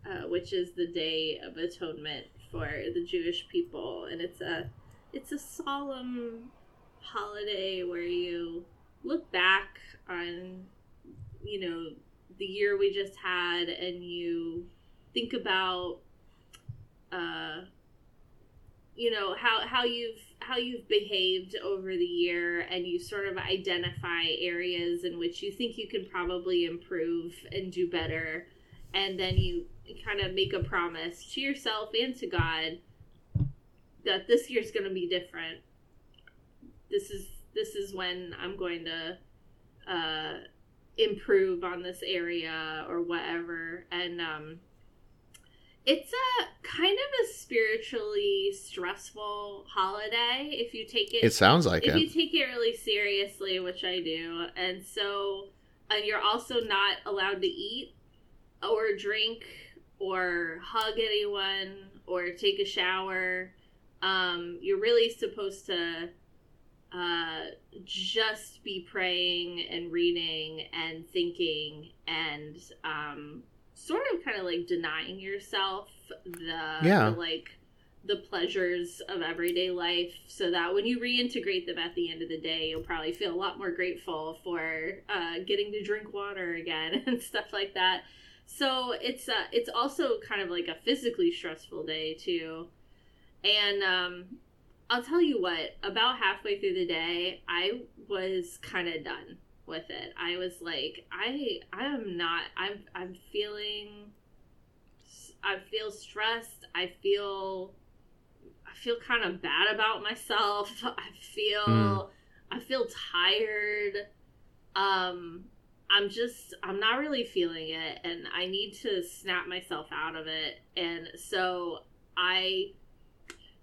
uh, which is the Day of Atonement for the Jewish people, and it's a it's a solemn holiday where you look back on you know the year we just had, and you think about uh, you know how how you've how you've behaved over the year and you sort of identify areas in which you think you can probably improve and do better. And then you kind of make a promise to yourself and to God that this year's going to be different. This is this is when I'm going to uh improve on this area or whatever. And um it's a kind of a spiritually stressful holiday if you take it it sounds like it if it you take it really seriously, which I do, and so and you're also not allowed to eat or drink or hug anyone or take a shower. Um, you're really supposed to uh, just be praying and reading and thinking and um, sort of kind of like denying yourself the, Yeah. the like the pleasures of everyday life so that when you reintegrate them at the end of the day you'll probably feel a lot more grateful for uh, getting to drink water again and stuff like that. So it's uh, it's also kind of like a physically stressful day too. And um, i'll tell you what about halfway through the day i was kind of done with it i was like i i am not i'm i'm feeling i feel stressed i feel I feel kind of bad about myself. I feel Mm. I feel tired. Um I'm just I'm not really feeling it and I need to snap myself out of it. And so I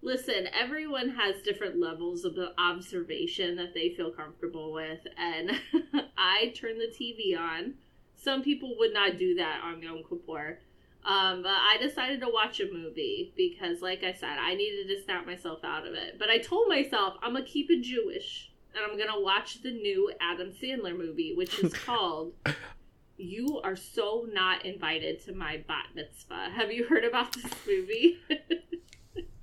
listen, everyone has different levels of observation that they feel comfortable with and I turn the TV on. Some people would not do that on Yom Kippur. Um, but I decided to watch a movie because, like I said, I needed to snap myself out of it. But I told myself I'm gonna keep it Jewish and I'm gonna watch the new Adam Sandler movie, which is called "You Are So Not Invited to My Bat Mitzvah." Have you heard about this movie?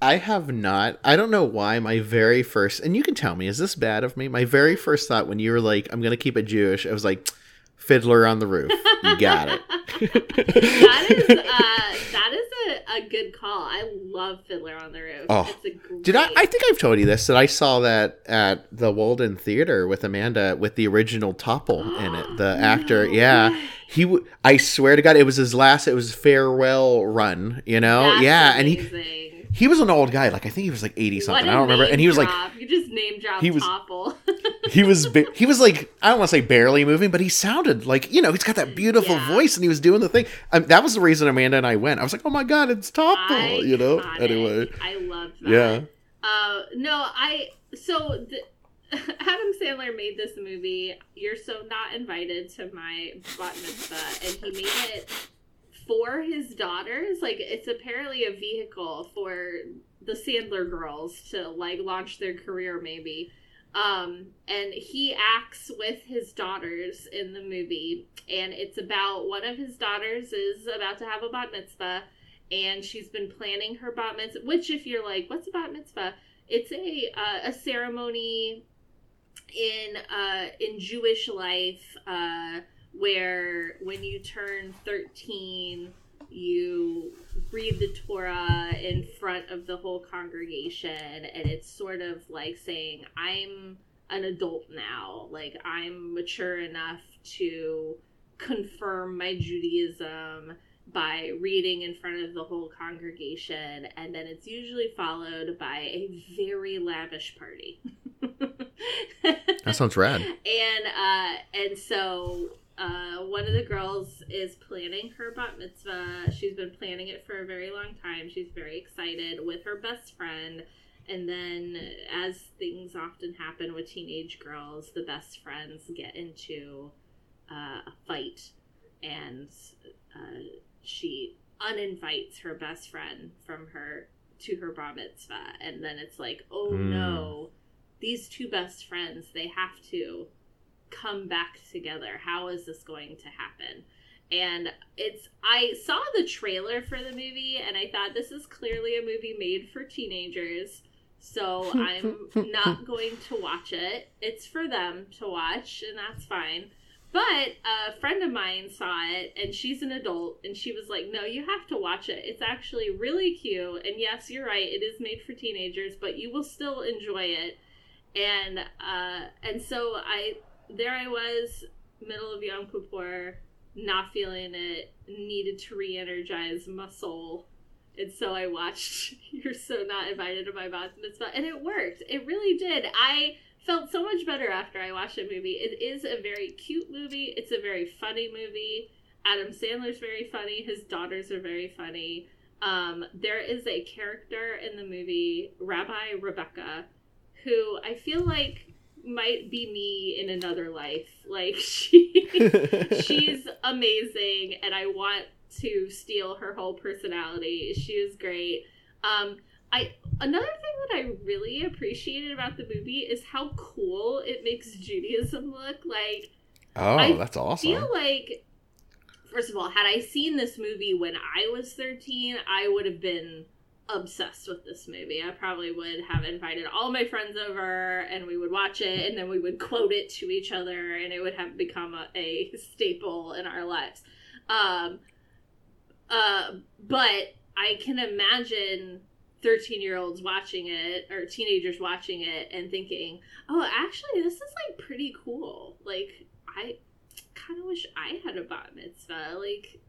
I have not. I don't know why my very first, and you can tell me, is this bad of me? My very first thought when you were like, I'm going to keep it Jewish, I was like, Fiddler on the Roof. You got it. that is, uh, that is a, a good call. I love Fiddler on the Roof. Oh, It's a great... Did I? I think I've told you this that I saw that at the Walden Theater with Amanda with the original Topol in it. The actor, No yeah, he. W- I swear to God, it was his last. It was farewell run. You know, That's yeah, and he amazing. He was an old guy. Like I think he was like eighty something. I don't remember. And he was like drop. you just name dropped he was- Topol. he was ba- he was like I don't want to say barely moving, but he sounded like you know he's got that beautiful Yeah. voice and he was doing the thing. Um, that was the reason Amanda and I went. I was like, oh my God, it's Topol. You know. Anyway, I love that. yeah. Uh, no, I so the, Adam Sandler made this movie. You're so not invited to my bat mitzvah, and he made it for his daughters. Like it's apparently a vehicle for the Sandler girls to like launch their career, maybe. Um, and he acts with his daughters in the movie, and it's about one of his daughters is about to have a bat mitzvah, and she's been planning her bat mitzvah. Which, if you're like, "What's a bat mitzvah?" It's a uh, a ceremony in uh, in Jewish life uh, where when you turn thirteen, you read the Torah in front of the whole congregation, and it's sort of like saying, "I'm an adult now. Like I'm mature enough to confirm my Judaism." by reading in front of the whole congregation, and then it's usually followed by a very lavish party. That sounds rad. and uh, and so uh, one of the girls is planning her bat mitzvah. She's been planning it for a very long time. She's very excited with her best friend. And then, as things often happen with teenage girls, the best friends get into uh, a fight, and uh, she uninvites her best friend from her to her bar mitzvah. And then it's like, oh Mm. no, these two best friends, they have to come back together. How is this going to happen? And it's I saw the trailer for the movie and I thought this is clearly a movie made for teenagers. So I'm not going to watch it. It's for them to watch and that's fine. But a friend of mine saw it and she's an adult and she was like, "No, you have to watch it. It's actually really cute and yes, you're right. It is made for teenagers, but you will still enjoy it." And uh and so I there I was middle of Yom Kippur, not feeling it, needed to re-energize my soul. And so I watched You're So Not Invited to My Bat Mitzvah, and it worked. It really did. I felt so much better after I watched the movie. It is a very cute movie. It's a very funny movie. Adam Sandler's very funny. His daughters are very funny. Um, there is a character in the movie, Rabbi Rebecca, who I feel like might be me in another life. Like she she's amazing and I want to steal her whole personality. She is great. Um I another thing that I really appreciated about the movie is how cool it makes Judaism look. Like oh, I that's awesome. I feel like first of all, had I seen this movie when I was 13, I would have been obsessed with this movie. I probably would have invited all my friends over and we would watch it and then we would quote it to each other and it would have become a, a staple in our lives. Um uh but I can imagine 13 year olds watching it or teenagers watching it and thinking, "Oh, actually this is like pretty cool." Like I kind of wish I had a bat mitzvah. Like,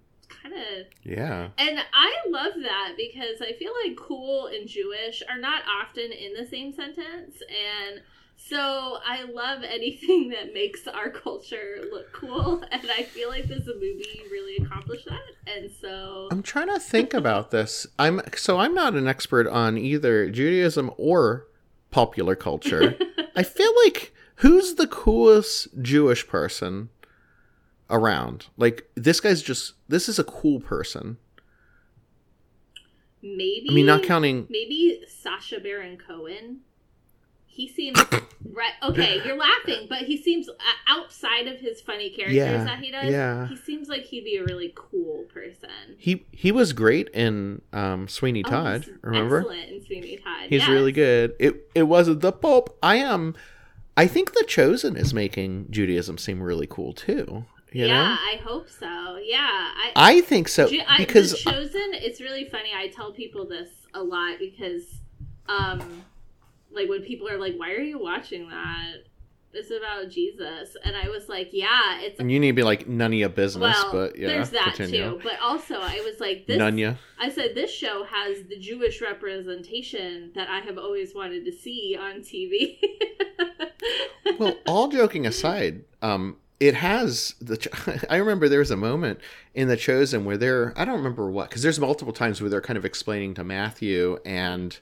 kind of. yeah. And I love that because I feel like cool and Jewish are not often in the same sentence. And so I love anything that makes our culture look cool. And I feel like this movie really accomplished that. And so. I'm trying to think about this. I'm so I'm not an expert on either Judaism or popular culture. I feel like who's the coolest Jewish person around? Like this guy's just this is a cool person. maybe I mean, not counting. maybe Sacha Baron Cohen. He seems right. Okay, you're laughing, but he seems uh, outside of his funny characters Yeah, that he does. yeah. he seems like he'd be a really cool person. He he was great in um, Sweeney Oh, Todd. he's remember? Excellent in Sweeney Todd. He's yes. really good. It it wasn't the Pope. I am. I think the Chosen is making Judaism seem really cool too. You yeah, know, I hope so. Yeah, I, I think so I- because chosen it's really funny i tell people this a lot because um like when people are like why are you watching that it's about jesus and i was like yeah it's and you need to be like none of your business, well but yeah, there's that continue. too but also i was like this None ya. i said this show has the jewish representation that i have always wanted to see on tv well, all joking aside, um, it has the. I remember there was a moment in the Chosen where they're. I don't remember what because there's multiple times where they're kind of explaining to Matthew and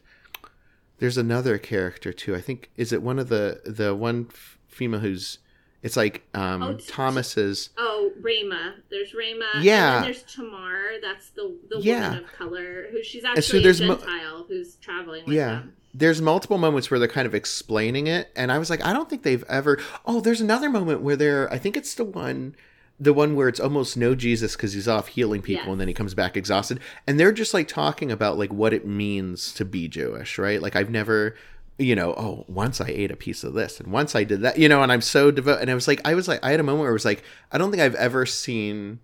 there's another character too. I think is it one of the the one female who's. It's like um, Oh, Thomas's. Oh, Ramah. There's Ramah. Yeah. And then there's Tamar. That's the the Yeah. woman of color who she's so actually there's a mo- Gentile who's traveling with Yeah. them. There's multiple moments where they're kind of explaining it, and I was like, I don't think they've ever. Oh, there's another moment where they're. I think it's the one, the one where it's almost no Jesus because he's off healing people, Yes. and then he comes back exhausted, and they're just like talking about like what it means to be Jewish, right? Like I've never. You know, oh, once I ate a piece of this, and once I did that, you know, and I'm so devout. And I was like, I was like, I had a moment where it was like, I don't think I've ever seen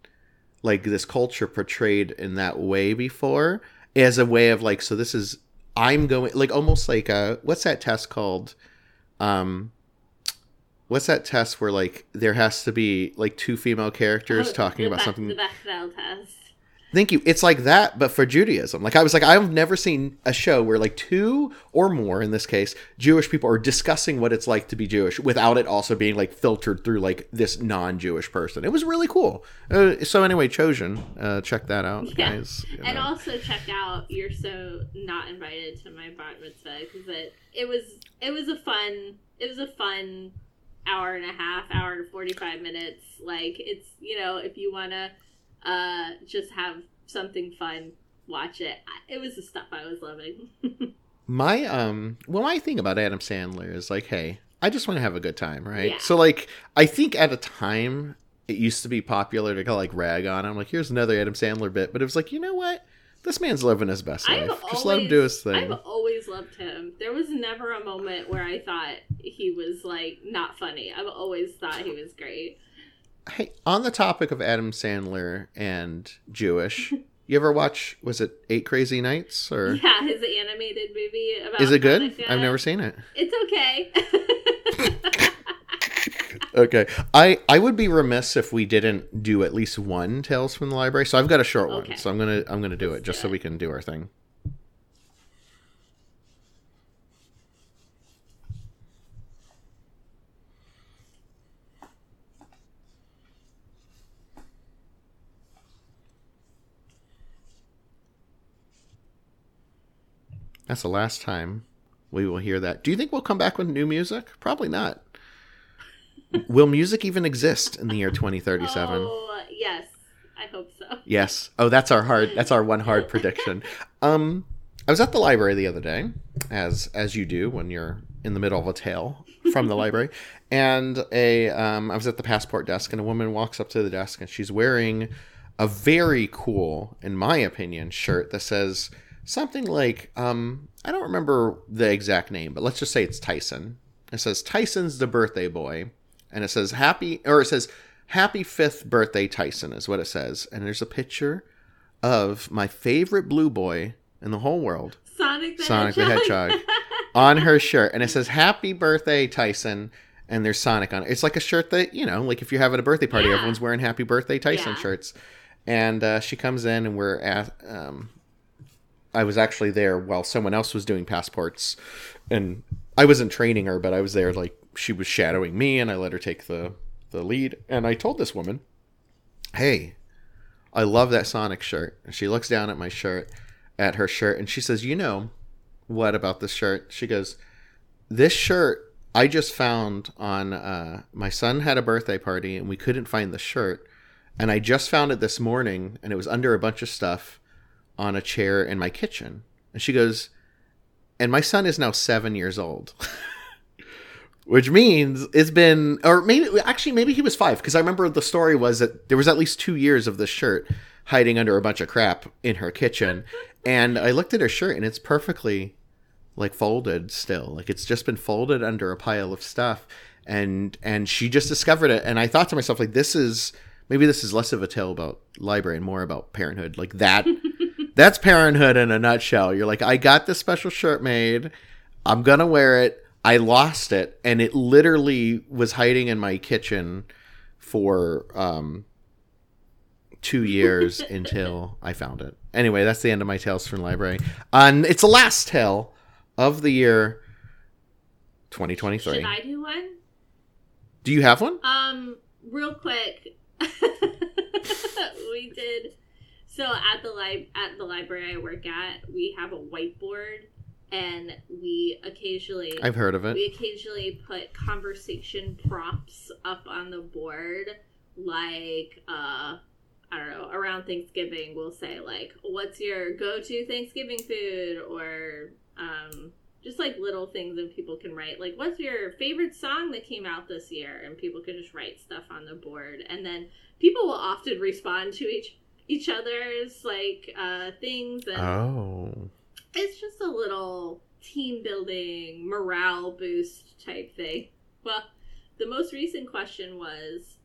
like this culture portrayed in that way before as a way of like so this is i'm going like almost like a what's that test called um what's that test where like there has to be like two female characters Oh, talking about something The Bechdel test. Thank you. It's like that but for judaism. Like i was like i've never seen a show where like two or more in this case jewish people are discussing what it's like to be jewish without it also being like filtered through like this non-jewish person. It was really cool. Uh, so anyway chosen uh check that out Yeah. guys. You And know. also check out You're So Not Invited to My Bat Mitzvah because it it was it was a fun it was a fun hour and a half hour and forty five minutes. Like it's you know if you wanna uh just have something fun watch it it was the stuff I was loving My um well my thing about Adam Sandler is like, hey, I just want to have a good time, right? Yeah. So like I think at a time it used to be popular to kind of like rag on him, like here's another Adam Sandler bit, but it was like, you know what? This man's living his best I've life. Just let him do his thing. I've always loved him. There was never a moment where I thought he was like not funny. I've always thought he was great. Hey, on the topic of Adam Sandler and Jewish, you ever watch was it Eight Crazy Nights or Yeah, his animated movie about is it good? Hanukkah. I've never seen it. It's okay. Okay. I I would be remiss if we didn't do at least one Tales from the Library. So I've got a short Okay. one. So I'm going to I'm to do Let's it just do so it. we can do our thing. That's the last time we will hear that. Do you think we'll come back with new music? Probably not. will music even exist in the year 2037? Oh yes, I hope so. Yes. Oh, that's our hard. That's our one hard prediction. Um, I was at the library the other day, as as you do when you're in the middle of a tale from the library, and a um, I was at the passport desk, and a woman walks up to the desk, and she's wearing a very cool, in my opinion, shirt that says something like um, I don't remember the exact name, but let's just say it's Tyson. It says Tyson's the birthday boy, and it says happy, or it says happy fifth birthday Tyson is what it says, and there's a picture of my favorite blue boy in the whole world, Sonic the Sonic the Hedgehog. Hedgehog, on her shirt, and it says happy birthday Tyson. And there's Sonic on it. It's like a shirt that, you know, like if you're having a birthday party, Yeah. everyone's wearing happy birthday Tyson Yeah. shirts. And uh, she comes in, and we're at, um, I was actually there while someone else was doing passports, and I wasn't training her, but I was there like she was shadowing me, and I let her take the the lead. And I told this woman, "Hey, I love that Sonic shirt." And she looks down at my shirt, at her shirt, and she says, "You know what about this shirt?" She goes, "This shirt." I just found on uh, my son had a birthday party and we couldn't find the shirt, and I just found it this morning and it was under a bunch of stuff on a chair in my kitchen. And she goes, and my son is now seven years old. Which means it's been, or maybe, actually, maybe he was five, because I remember the story was that there was at least two years of this shirt hiding under a bunch of crap in her kitchen. and I looked at her shirt and it's perfectly like folded still. Like it's just been folded under a pile of stuff. And and she just discovered it. And I thought to myself, like, this is maybe this is less of a tale about library and more about parenthood. Like that that's parenthood in a nutshell. You're like, I got this special shirt made. I'm gonna wear it. I lost it, and it literally was hiding in my kitchen for um, two years until I found it. Anyway, that's the end of my tales from the library. And it's the last tale of the year 2023. Should I do one? Do you have one? Um, real quick, we did. So at the li- at the library I work at, we have a whiteboard, and we occasionally I've heard of it. we occasionally put conversation prompts up on the board, like uh, I don't know, around Thanksgiving, we'll say like, "What's your go-to Thanksgiving food?" or um, just like little things that people can write, like, "What's your favorite song that came out this year?" and people can just write stuff on the board, and then people will often respond to each each other's like uh, things, and Oh. it's just a little team building, morale boost type thing. Well, the most recent question was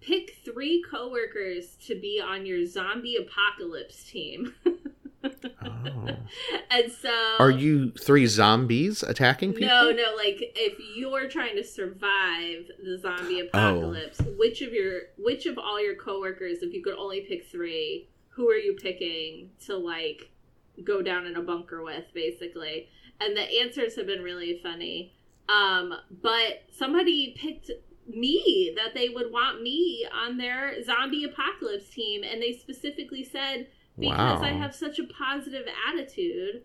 pick three coworkers to be on your zombie apocalypse team. Oh. and so Are you three zombies attacking people? No, no, like if you're trying to survive the zombie Oh. apocalypse, which of your which of all your coworkers, if you could only pick three, who are you picking to like go down in a bunker with, basically? And the answers have been really funny. Um, but somebody picked me that they would want me on their zombie apocalypse team, and they specifically said because I have such a positive attitude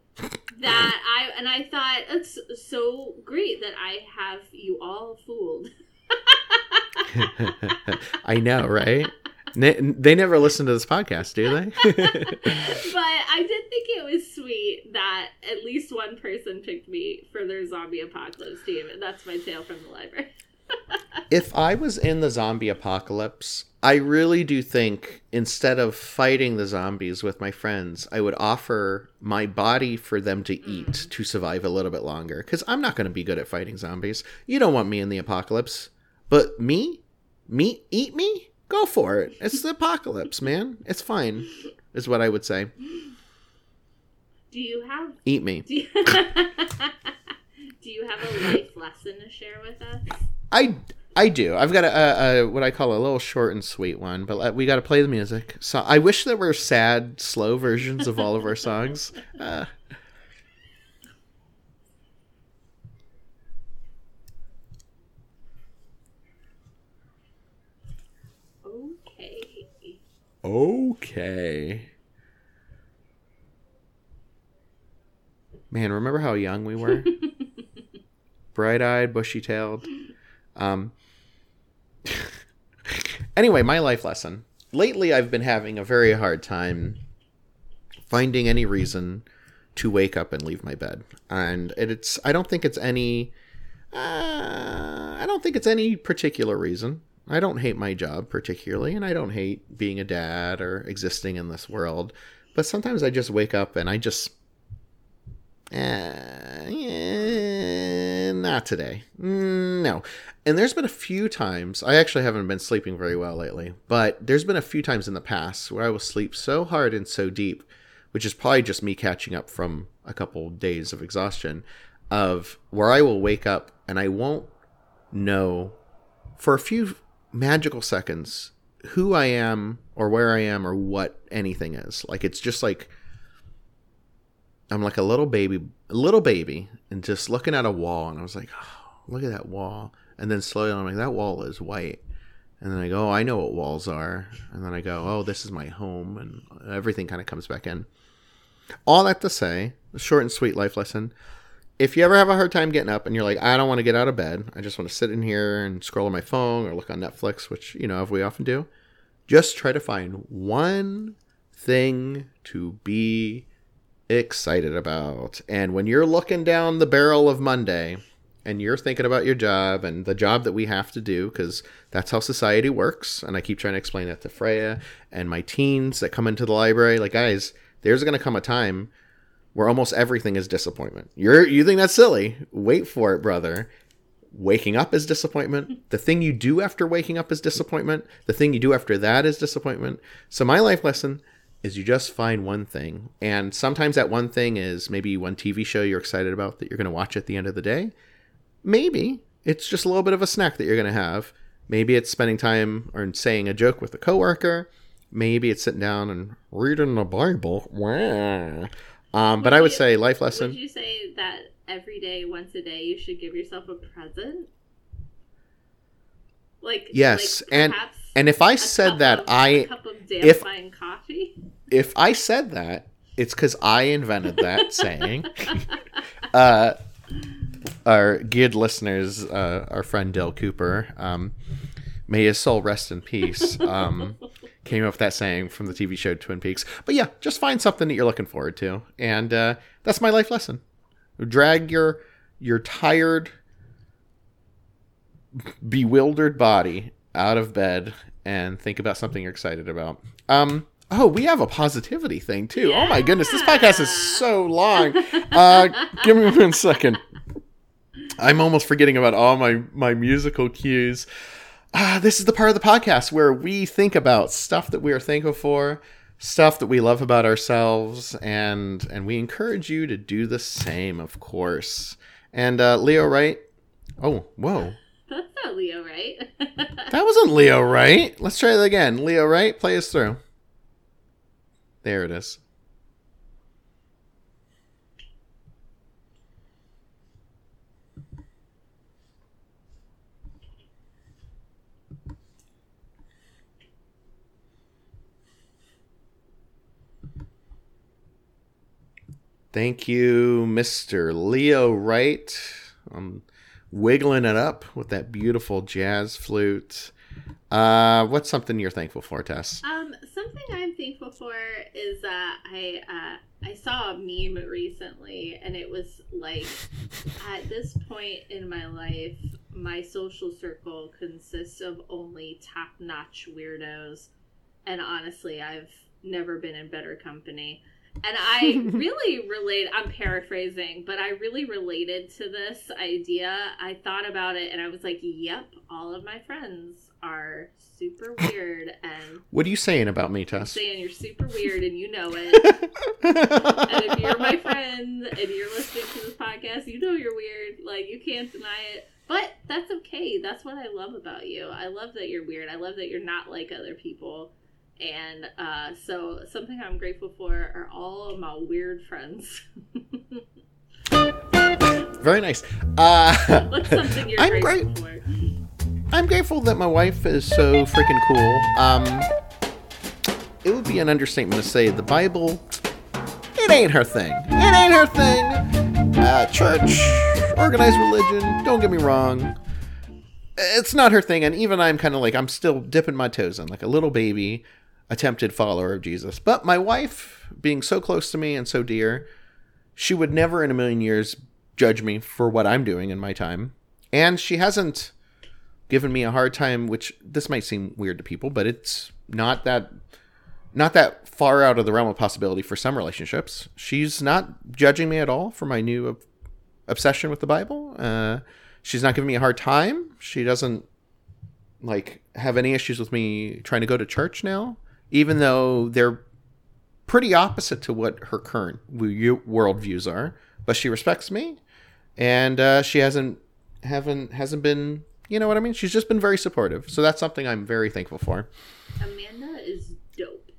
that I and I thought it's so great that I have you all fooled. I know, right? They never listen to this podcast, do they? but I did think it was sweet that at least one person picked me for their zombie apocalypse team, and that's my tale from the library. If I was in the zombie apocalypse, I really do think instead of fighting the zombies with my friends, I would offer my body for them to mm-hmm. eat to survive a little bit longer. Because I'm not going to be good at fighting zombies. You don't want me in the apocalypse. But me? Me? Eat me? Go for it. It's the apocalypse, man. It's fine, is what I would say. Do you have Eat me. do you, do you have a life lesson to share with us? I I do. I've got a, a, a what I call a little short and sweet one, but we got to play the music. So I wish there were sad, slow versions of all of our songs. Uh, Okay. okay. Man, remember how young we were? Bright-eyed, bushy-tailed. Um. anyway, my life lesson. Lately, I've been having a very hard time finding any reason to wake up and leave my bed, and it's. I don't think it's any. Uh, I don't think it's any particular reason. I don't hate my job particularly, and I don't hate being a dad or existing in this world. But sometimes I just wake up and I just yeah, not today. Mm, No. And there's been a few times, I actually haven't been sleeping very well lately, but there's been a few times in the past where I will sleep so hard and so deep, which is probably just me catching up from a couple days of exhaustion, of where I will wake up and I won't know for a few magical seconds who I am or where I am or what anything is. Like it's just like I'm like a little baby, a little baby, and just looking at a wall, and I was like, oh, look at that wall. And then slowly, I'm like, that wall is white. And then I go, oh, I know what walls are. And then I go, oh, this is my home, and everything kind of comes back in. All that to say, a short and sweet life lesson. If you ever have a hard time getting up and you're like, I don't want to get out of bed, I just want to sit in here and scroll on my phone or look on Netflix, which, you know, we often do, just try to find one thing to be excited about. And when you're looking down the barrel of Monday and you're thinking about your job and the job that we have to do, because that's how society works, and I keep trying to explain that to Freya and my teens that come into the library, like, guys, there's going to come a time where almost everything is disappointment. You're you think that's silly? Wait for it, brother. Waking up is disappointment. The thing you do after waking up is disappointment. The thing you do after that is disappointment. So my life lesson is you just find one thing. And sometimes that one thing is maybe one TV show you're excited about that you're going to watch at the end of the day. Maybe it's just a little bit of a snack that you're going to have. Maybe it's spending time or saying a joke with a coworker. Maybe it's sitting down and reading the Bible. Wow. Um, but Would I would you- say life lesson. Would you say that every day, once a day, you should give yourself a present? Like Yes, like and- And if I said that, of- I a cup of if- coffee. If I said that, it's because I invented that saying. Uh, our good listeners, uh, our friend Dale Cooper, um, may his soul rest in peace, um, came up with that saying from the TV show Twin Peaks. But yeah, just find something that you're looking forward to, and uh, that's my life lesson. Drag your your tired, bewildered body out of bed and think about something you're excited about. Um, oh, we have a positivity thing too. Oh my goodness, this podcast is so long. Uh, give me one second. I'm almost forgetting about all my my musical cues. Ah, this is the part of the podcast where we think about stuff that we are thankful for, stuff that we love about ourselves, and and we encourage you to do the same, of course. And uh, Leo, right? Oh, whoa. That's not Leo, right? That wasn't Leo, right? Let's try that again. Leo, right? Play us through. There it is. Thank you, Mr. Leo Wright. I'm wiggling it up with that beautiful jazz flute. Uh, what's something you're thankful for, Tess? Um, thankful for is uh, I uh, I saw a meme recently, and it was like, at this point in my life, my social circle consists of only top-notch weirdos, and honestly, I've never been in better company. And I really relate. I'm paraphrasing, but I really related to this idea. I thought about it, and I was like, "Yep, all of my friends are super weird and What are you saying about me, Tess? saying you're super weird and you know it. and if you're my friend and you're listening to this podcast, you know you're weird. Like you can't deny it. But that's okay. That's what I love about you. I love that you're weird. I love that you're not like other people. And uh, so something I'm grateful for are all of my weird friends. Very nice. Uh, What's something you're I'm grateful great. for? I'm grateful that my wife is so freaking cool. Um, it would be an understatement to say the Bible, it ain't her thing. It ain't her thing. Uh, church, organized religion, don't get me wrong. It's not her thing, and even I'm kind of like, I'm still dipping my toes in, like a little baby, attempted follower of Jesus. But my wife, being so close to me and so dear, she would never in a million years judge me for what I'm doing in my time. And she hasn't given me a hard time which this might seem weird to people but it's not that not that far out of the realm of possibility for some relationships. She's not judging me at all for my new ob- obsession with the bible. Uh, she's not giving me a hard time. She doesn't like have any issues with me trying to go to church now even though they're pretty opposite to what her current worldviews are. But she respects me and uh, she hasn't haven't hasn't been you know what I mean? She's just been very supportive. So that's something I'm very thankful for. Amanda is dope.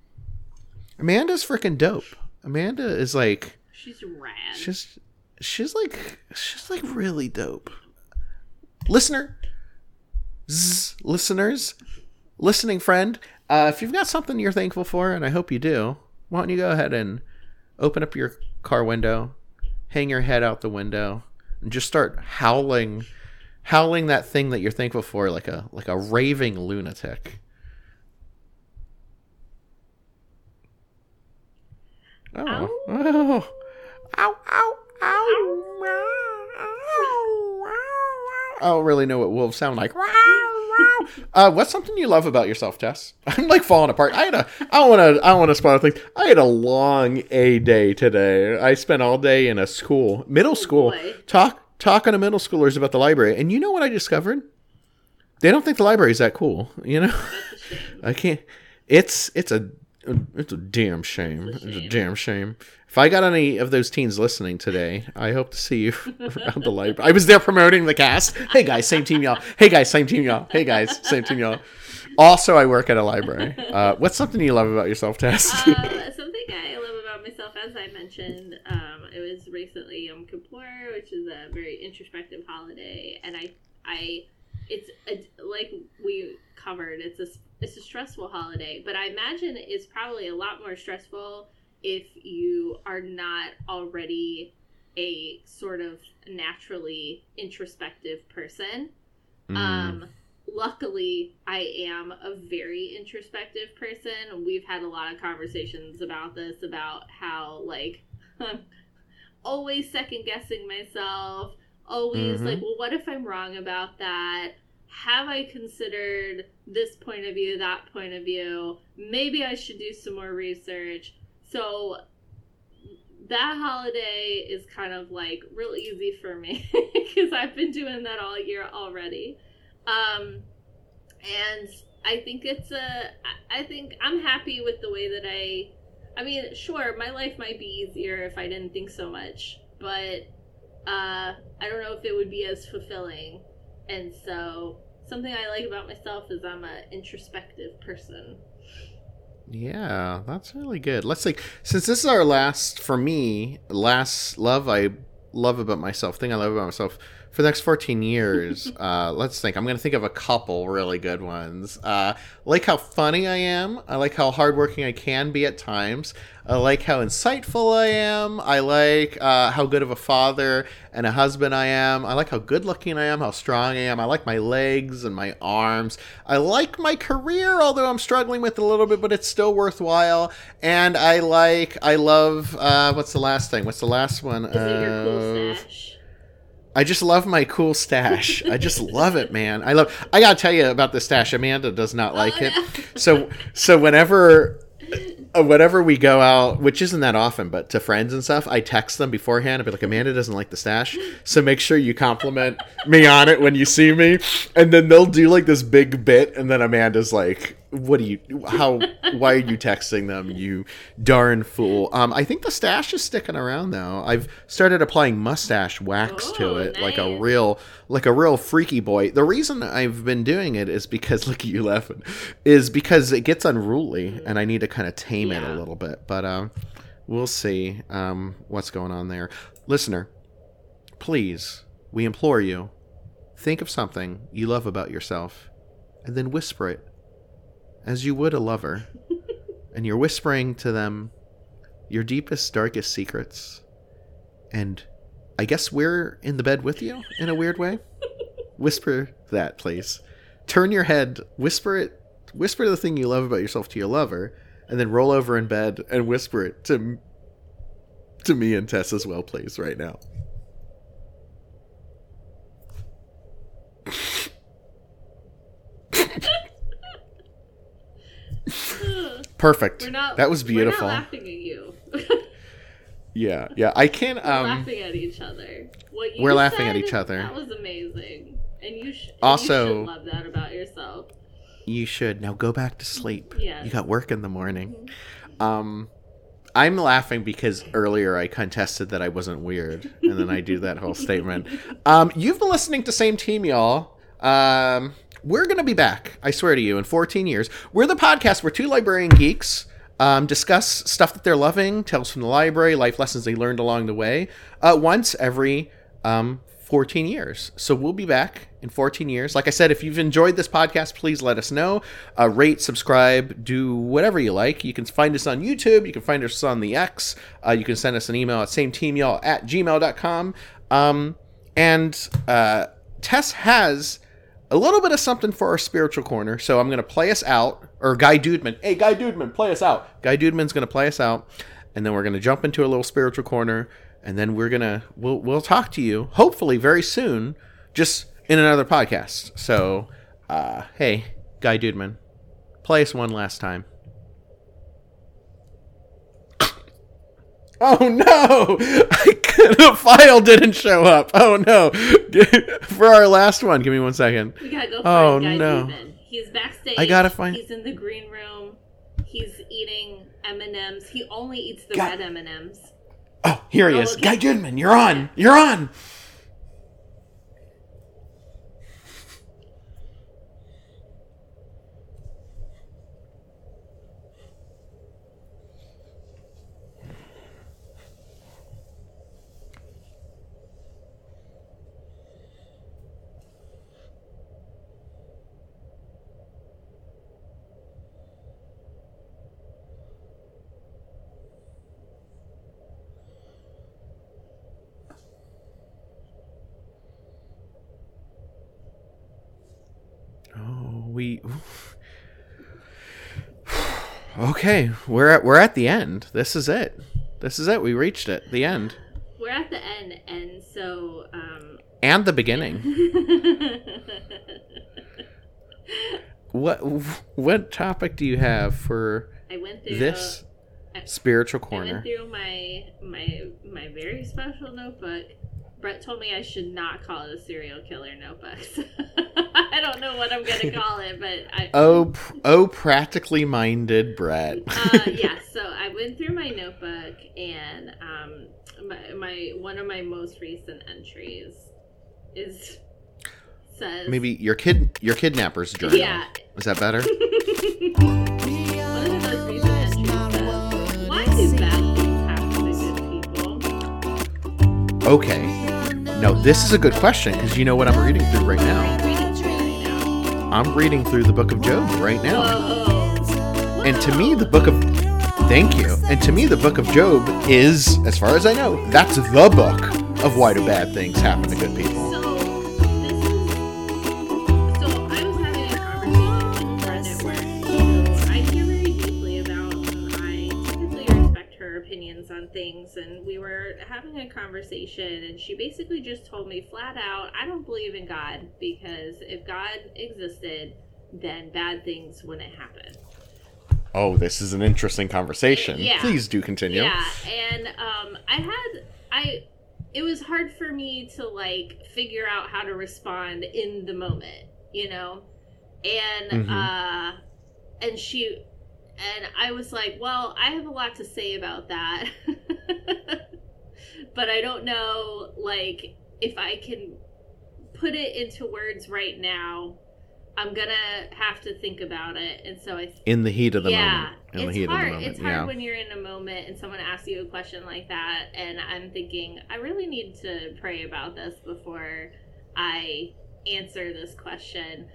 Amanda's freaking dope. Amanda is like She's rad. she's she's like she's like really dope. Listener, zzz, listeners, listening friend, uh, if you've got something you're thankful for, and I hope you do, why don't you go ahead and open up your car window, hang your head out the window, and just start howling, howling that thing that you're thankful for like a like a raving lunatic. Oh. Oh. Ow, ow, ow, ow, ow, ow. I don't really know what wolves sound like. Uh, what's something you love about yourself, Tess? I'm like falling apart. I had a. I want to. I want to spoil things. I had a long A day today. I spent all day in a school, middle school, talk talking to middle schoolers about the library. And you know what I discovered? They don't think the library is that cool. You know, a. I can't. It's it's a it's a damn shame. It's a, shame. damn shame. If I got any of those teens listening today, I hope to see you around the library. I was there promoting the cast. Hey guys, same team y'all. Hey guys, same team y'all. Hey guys, same team y'all. Also, I work at a library. Uh, what's something you love about yourself, Tess? um, something I love about myself, as I mentioned, um, it was recently Yom Kippur, which is a very introspective holiday, and I, I, it's a, like we covered. It's a it's a stressful holiday, but I imagine it's probably a lot more stressful if you are not already a sort of naturally introspective person. Mm. Um, luckily, I am a very introspective person. We've had a lot of conversations about this, about how like I'm always second guessing myself. Always Mhm. like, well, what if I'm wrong about that? Have I considered this point of view, that point of view? Maybe I should do some more research. So that holiday is kind of like real easy for me because I've been doing that all year already. Um, and I think it's a, I- think I'm happy with the way that I, I mean, sure, my life might be easier if I didn't think so much, but uh, I don't know if it would be as fulfilling. And so, something I like about myself is I'm an introspective person. Yeah, that's really good. Let's think. Since this is our last, for me, last love I love about myself, thing I love about myself for the next 14 years, uh, let's think. I'm going to think of a couple really good ones. Uh, like how funny I am. I like how hardworking I can be at times. I like how insightful I am. I like uh, how good of a father and a husband I am. I like how good looking I am, how strong I am. I like my legs and my arms. I like my career, although I'm struggling with it a little bit, but it's still worthwhile. And I like, I love, uh, what's the last thing? What's the last one? Is it your cool stash? I just love my cool stash. I just love it, man. I love. I gotta tell you about the stash. Amanda does not oh, like Oh, it. no. So so whenever whenever we go out, which isn't that often, but to friends and stuff, I text them beforehand. I'd be like, Amanda doesn't like the stash, so make sure you compliment me on it when you see me. And then they'll do like this big bit, and then Amanda's like, "What do you? How? Why are you texting them? You darn fool!" Um, I think the stash is sticking around though. I've started applying mustache wax to Oh, it, like a real, like a real freaky boy. The reason I've been doing it is because look at you laughing, is because it gets unruly, and I need to kind of tame it a little bit. But um, we'll see um, what's going on there, listener. Please, we implore you, think of something you love about yourself, and then whisper it, as you would a lover, and you're whispering to them your deepest, darkest secrets, and I guess we're in the bed with you in a weird way. Whisper that, please. Turn your head, whisper it, whisper the thing you love about yourself to your lover, and then roll over in bed and whisper it to to me and Tess as well, please, right now. Perfect. We're not. that was beautiful. We're not laughing at you. Yeah, yeah. I can We're um laughing at each other. What you we're laughing at each other. That was amazing, and you, sh- Also- you should love that about yourself. You should now go back to sleep. Yes. You got work in the morning. Um I'm laughing because earlier I contested that I wasn't weird, and then I do that whole statement. Um, you've been listening to Same Team, y'all. Um, we're gonna be back. I swear to you, in 14 years. We're the podcast where two librarian geeks um, discuss stuff that they're loving, tales from the library, life lessons they learned along the way, uh, once every um, 14 years. So we'll be back in 14 years. Like I said, if you've enjoyed this podcast, please let us know. Uh, rate, subscribe, do whatever you like. You can find us on YouTube. You can find us on the X. Uh, you can send us an email at sameteamyall at gmail.com. Um, and uh, Tess has a little bit of something for our spiritual corner. So I'm going to play us out, or Guy Dudeman. Hey, Guy Dudeman, play us out. Guy Dudeman's going to play us out. and then we're gonna jump into a little spiritual corner, and then we're gonna we'll we'll talk to you hopefully very soon, just in another podcast. So, uh, hey, Guy Dudeman, play us one last time. Oh no! I, the file didn't show up. Oh no! For our last one, give me one second. We gotta go find Oh, Guy no. Dudeman. He's backstage. I gotta find- He's in the green room. He's eating M and M's. He only eats the Guy- red M and M's. Oh, here he Oh, is. okay. Guy Goodman, you're on. You're on. Oh, we. Okay, we're at we're at the end. This is it. This is it. We reached it. The end We're at the end, and so um, and the beginning. What what topic do you have for I went through this spiritual corner I went through my my my very special notebook. Brett told me I should not call it a serial killer notebook. I don't know what I'm gonna call it, but I Oh, oh, practically minded Brett. uh, yeah, so I went through my notebook and um, my, my one of my most recent entries is says Maybe your kid, your kidnapper's journal. yeah. Is that better? one of the recent entries says, "Why do bad things happen to good people?" Okay. No, this is a good question because you know what I'm reading through right now. I'm reading through the book of Job right now. And to me, the book of thank you. And to me, the book of Job is, as far as I know, that's the book of why do bad things happen to good people. On things, and we were having a conversation, and she basically just told me flat out, "I don't believe in God because if God existed, then bad things wouldn't happen." Oh, this is an interesting conversation. Yeah. Please do continue. Yeah, and um, I had I. It was hard for me to like figure out how to respond in the moment, you know, and Mhm. uh, and she, and I was like, well, I have a lot to say about that, but I don't know, like, if I can put it into words right now. I'm gonna have to think about it, and so I In the heat of the yeah, moment. In it's the heat hard. of the moment. It's hard yeah. when you're in a moment and someone asks you a question like that, and I'm thinking, I really need to pray about this before I answer this question.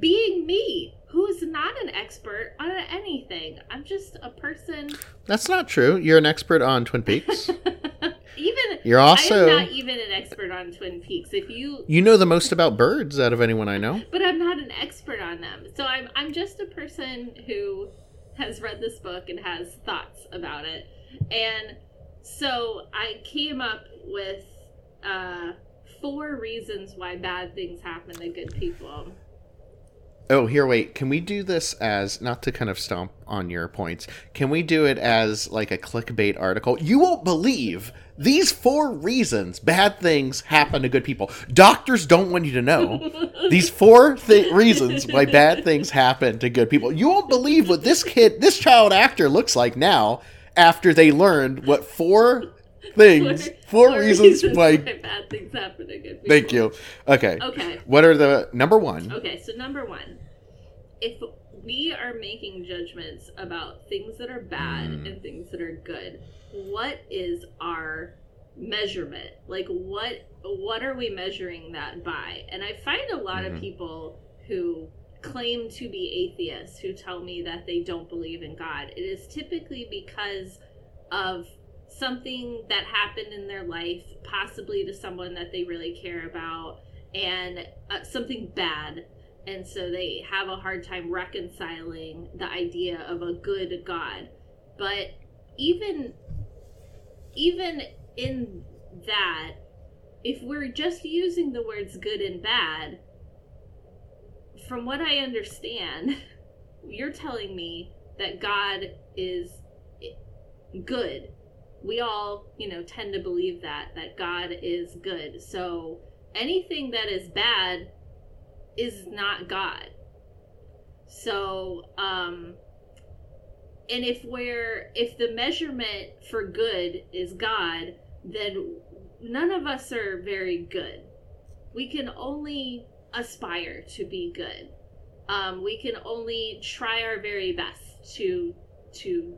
Being me, who is not an expert on anything, I'm just a person. That's not true. You're an expert on Twin Peaks. even You're also am not even an expert on Twin Peaks. If you you know the most about birds out of anyone I know. but I'm not an expert on them. So I'm I'm just a person who has read this book and has thoughts about it. And so I came up with uh, four reasons why bad things happen to good people. Oh, here, wait. Can we do this as not to kind of stomp on your points? Can we do it as like a clickbait article? You won't believe these four reasons bad things happen to good people. Doctors don't want you to know these four th- reasons why bad things happen to good people. You won't believe what this kid, this child actor looks like now after they learned what four things, four, reasons, why. bad things happen to good people. Thank you. Okay. Okay. What are the number one? Okay, so number one, if we are making judgments about things that are bad Mm. and things that are good, what is our measurement? Like what what are we measuring that by? And I find a lot Mhm. of people who claim to be atheists who tell me that they don't believe in God. It is typically because of something that happened in their life, possibly to someone that they really care about, and uh, something bad. And so they have a hard time reconciling the idea of a good God. But even even in that, if we're just using the words good and bad, from what I understand, you're telling me that God is good. We all, you know, tend to believe that that God is good. So anything that is bad is not God. So, um and if we're if the measurement for good is God, then none of us are very good. We can only aspire to be good. Um, we can only try our very best to to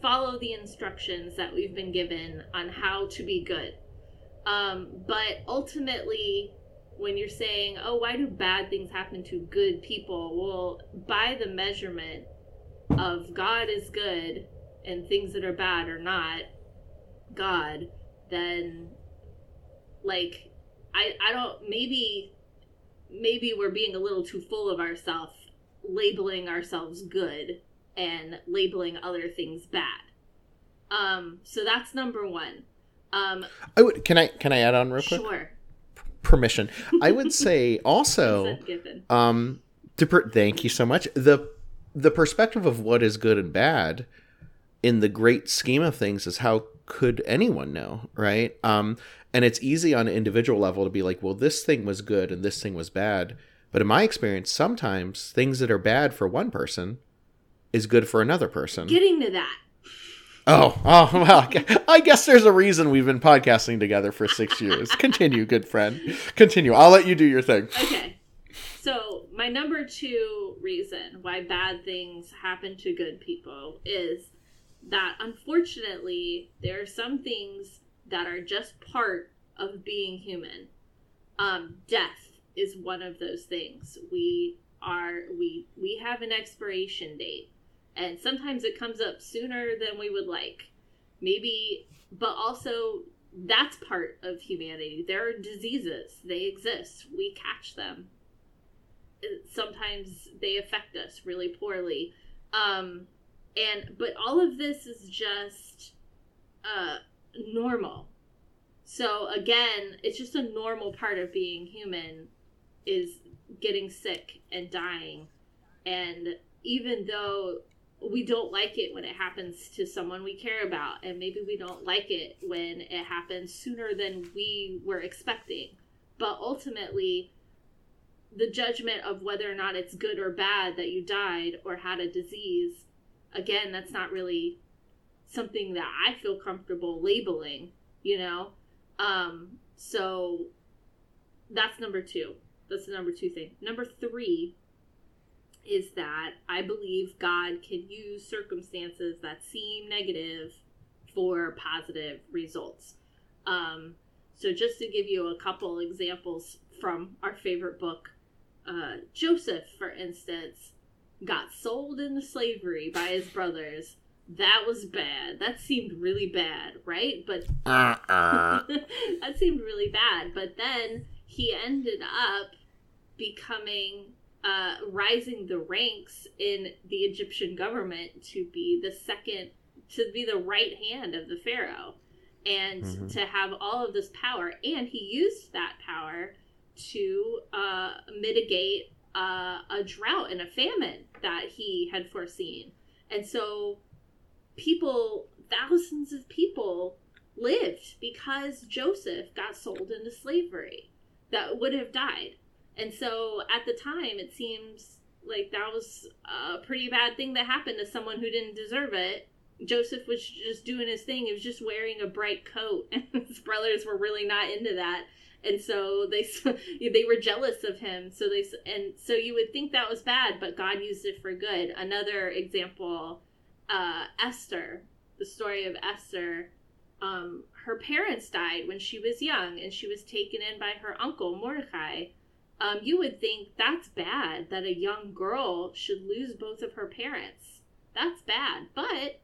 follow the instructions that we've been given on how to be good. Um, but ultimately, when you're saying, "Oh, why do bad things happen to good people?" Well, by the measurement of God is good and things that are bad are not God, then like I I don't maybe maybe we're being a little too full of ourselves labeling ourselves good and labeling other things bad. Um so that's number 1. Um I would can I can I add on real quick? Sure. Permission. I would say also um to per- thank you so much. The the perspective of what is good and bad in the great scheme of things is how could anyone know, right? Um, and it's easy on an individual level to be like, well, this thing was good and this thing was bad. But in my experience, sometimes things that are bad for one person is good for another person. Getting to that. Oh, oh, well, I guess there's a reason we've been podcasting together for six years. Continue, good friend. Continue. I'll let you do your thing. Okay. So, my number two reason why bad things happen to good people is that unfortunately there are some things that are just part of being human. Um, death is one of those things. We are we we have an expiration date, and sometimes it comes up sooner than we would like. Maybe, but also that's part of humanity. There are diseases; they exist. We catch them. Sometimes they affect us really poorly. Um, and but all of this is just uh normal so again it's just a normal part of being human is getting sick and dying and even though we don't like it when it happens to someone we care about and maybe we don't like it when it happens sooner than we were expecting but ultimately the judgment of whether or not it's good or bad that you died or had a disease again, that's not really something that I feel comfortable labeling, you know? Um, so that's number two. That's the number two thing. Number three is that I believe God can use circumstances that seem negative for positive results. Um, so, just to give you a couple examples from our favorite book, uh, Joseph, for instance, got sold into slavery by his brothers. That was bad. That seemed really bad, right? But uh-uh. that seemed really bad. But then he ended up becoming uh, rising the ranks in the Egyptian government to be the second, to be the right hand of the pharaoh, and mm-hmm. to have all of this power. And he used that power to uh, mitigate uh, a drought and a famine that he had foreseen. And so people, thousands of people lived because Joseph got sold into slavery that would have died. And so at the time, it seems like that was a pretty bad thing that happened to someone who didn't deserve it. Joseph was just doing his thing. He was just wearing a bright coat, and his brothers were really not into that and so they they were jealous of him so they and so you would think that was bad but god used it for good another example uh, esther the story of esther um, her parents died when she was young and she was taken in by her uncle mordecai um, you would think that's bad that a young girl should lose both of her parents that's bad but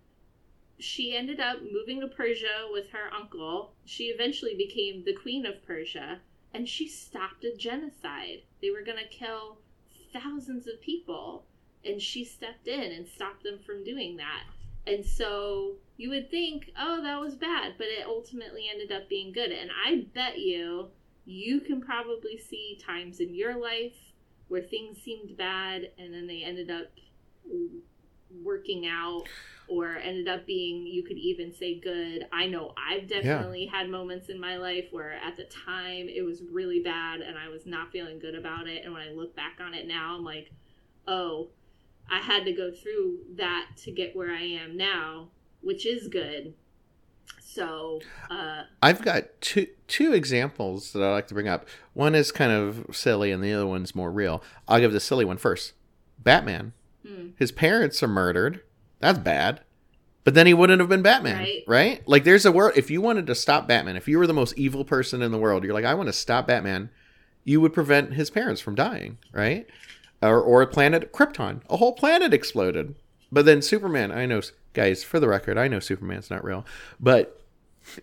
she ended up moving to Persia with her uncle. She eventually became the queen of Persia, and she stopped a genocide. They were going to kill thousands of people, and she stepped in and stopped them from doing that. And so you would think, oh, that was bad, but it ultimately ended up being good. And I bet you, you can probably see times in your life where things seemed bad and then they ended up working out or ended up being you could even say good. I know i've definitely yeah. had moments in my life where at the time it was really bad and i was not feeling good about it. And when i look back on it now i'm like oh i had to go through that to get where i am now which is good so uh, i've got two two examples that i like to bring up one is kind of silly and the other one's more real i'll give the silly one first batman hmm. his parents are murdered that's bad. But then he wouldn't have been Batman, right. right? Like there's a world if you wanted to stop Batman, if you were the most evil person in the world, you're like I want to stop Batman, you would prevent his parents from dying, right? Or or a planet Krypton, a whole planet exploded. But then Superman, I know guys, for the record, I know Superman's not real, but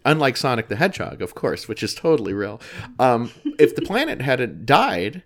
unlike Sonic the Hedgehog, of course, which is totally real. Um, if the planet hadn't died,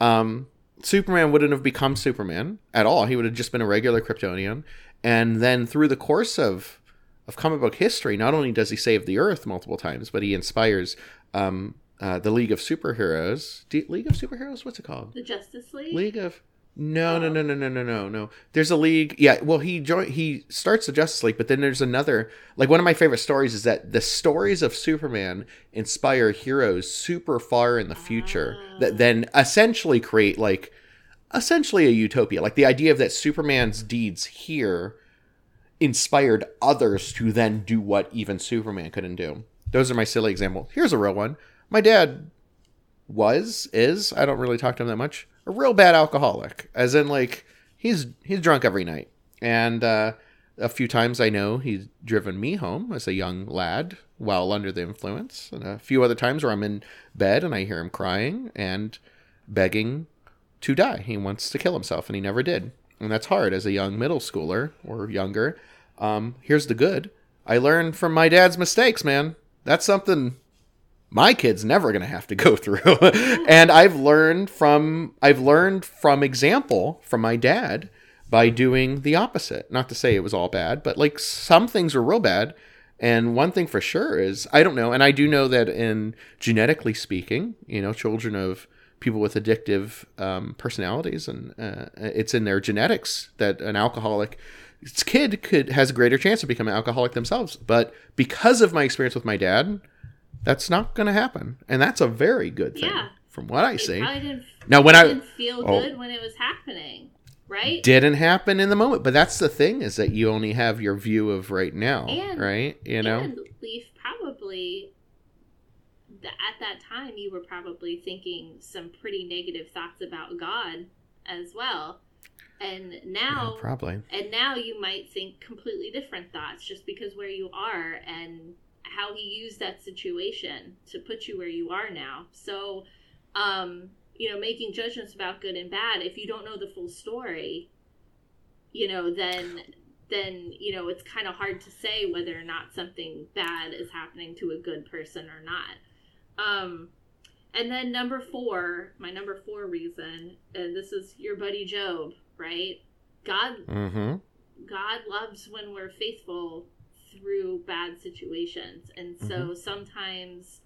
um, Superman wouldn't have become Superman at all. He would have just been a regular Kryptonian and then through the course of of comic book history, not only does he save the Earth multiple times, but he inspires um, uh, the League of Superheroes. D- League of Superheroes, what's it called? The Justice League. League of no, no, no, no, no, no, no, no. There's a league. Yeah, well, he join. He starts the Justice League, but then there's another. Like one of my favorite stories is that the stories of Superman inspire heroes super far in the future that ah. then essentially create like essentially a utopia. Like the idea of that Superman's deeds here inspired others to then do what even Superman couldn't do. Those are my silly examples. Here's a real one. My dad was, is, I don't really talk to him that much, a real bad alcoholic. As in like he's he's drunk every night. And uh a few times I know he's driven me home as a young lad while under the influence. And a few other times where I'm in bed and I hear him crying and begging to die. He wants to kill himself, and he never did. And that's hard as a young middle schooler or younger. Um, here's the good I learned from my dad's mistakes, man. That's something my kid's never going to have to go through. and I've learned from I've learned from example from my dad by doing the opposite. Not to say it was all bad, but like some things were real bad. And one thing for sure is I don't know, and I do know that in genetically speaking, you know, children of people with addictive um, personalities, and uh, it's in their genetics that an alcoholic kid could has a greater chance of becoming alcoholic themselves. But because of my experience with my dad, that's not going to happen, and that's a very good thing yeah. from what I see. Now, when I didn't feel oh, good when it was happening, right? Didn't happen in the moment, but that's the thing is that you only have your view of right now, and, right? You know, and Leif probably at that time you were probably thinking some pretty negative thoughts about God as well. And now yeah, probably. And now you might think completely different thoughts just because where you are and how he used that situation to put you where you are now. So um you know, making judgments about good and bad, if you don't know the full story, you know, then then you know it's kind of hard to say whether or not something bad is happening to a good person or not um, and then number four, my number four reason, and this is your buddy Job, right? God, mm-hmm. God loves when we're faithful through bad situations, and so mm-hmm. sometimes,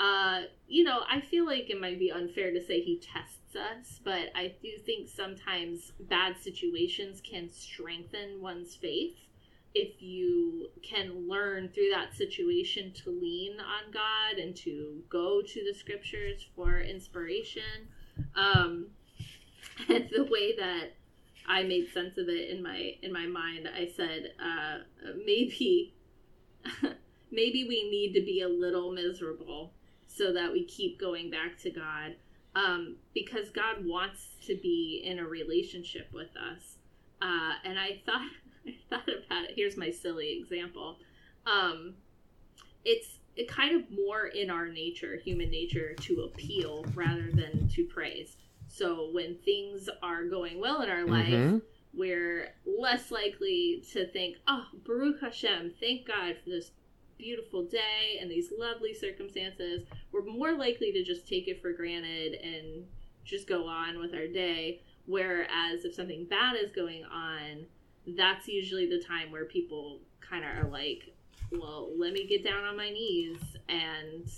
uh, you know, I feel like it might be unfair to say He tests us, but I do think sometimes bad situations can strengthen one's faith if you can learn through that situation to lean on God and to go to the scriptures for inspiration, um, and the way that I made sense of it in my in my mind, I said uh, maybe maybe we need to be a little miserable so that we keep going back to God um, because God wants to be in a relationship with us. Uh, and I thought I thought about it. Here's my silly example. Um, it's it kind of more in our nature, human nature, to appeal rather than to praise. So when things are going well in our life, mm-hmm. we're less likely to think, "Oh, Baruch Hashem, thank God for this beautiful day and these lovely circumstances." We're more likely to just take it for granted and just go on with our day. Whereas if something bad is going on, that's usually the time where people kind of are like, well, let me get down on my knees and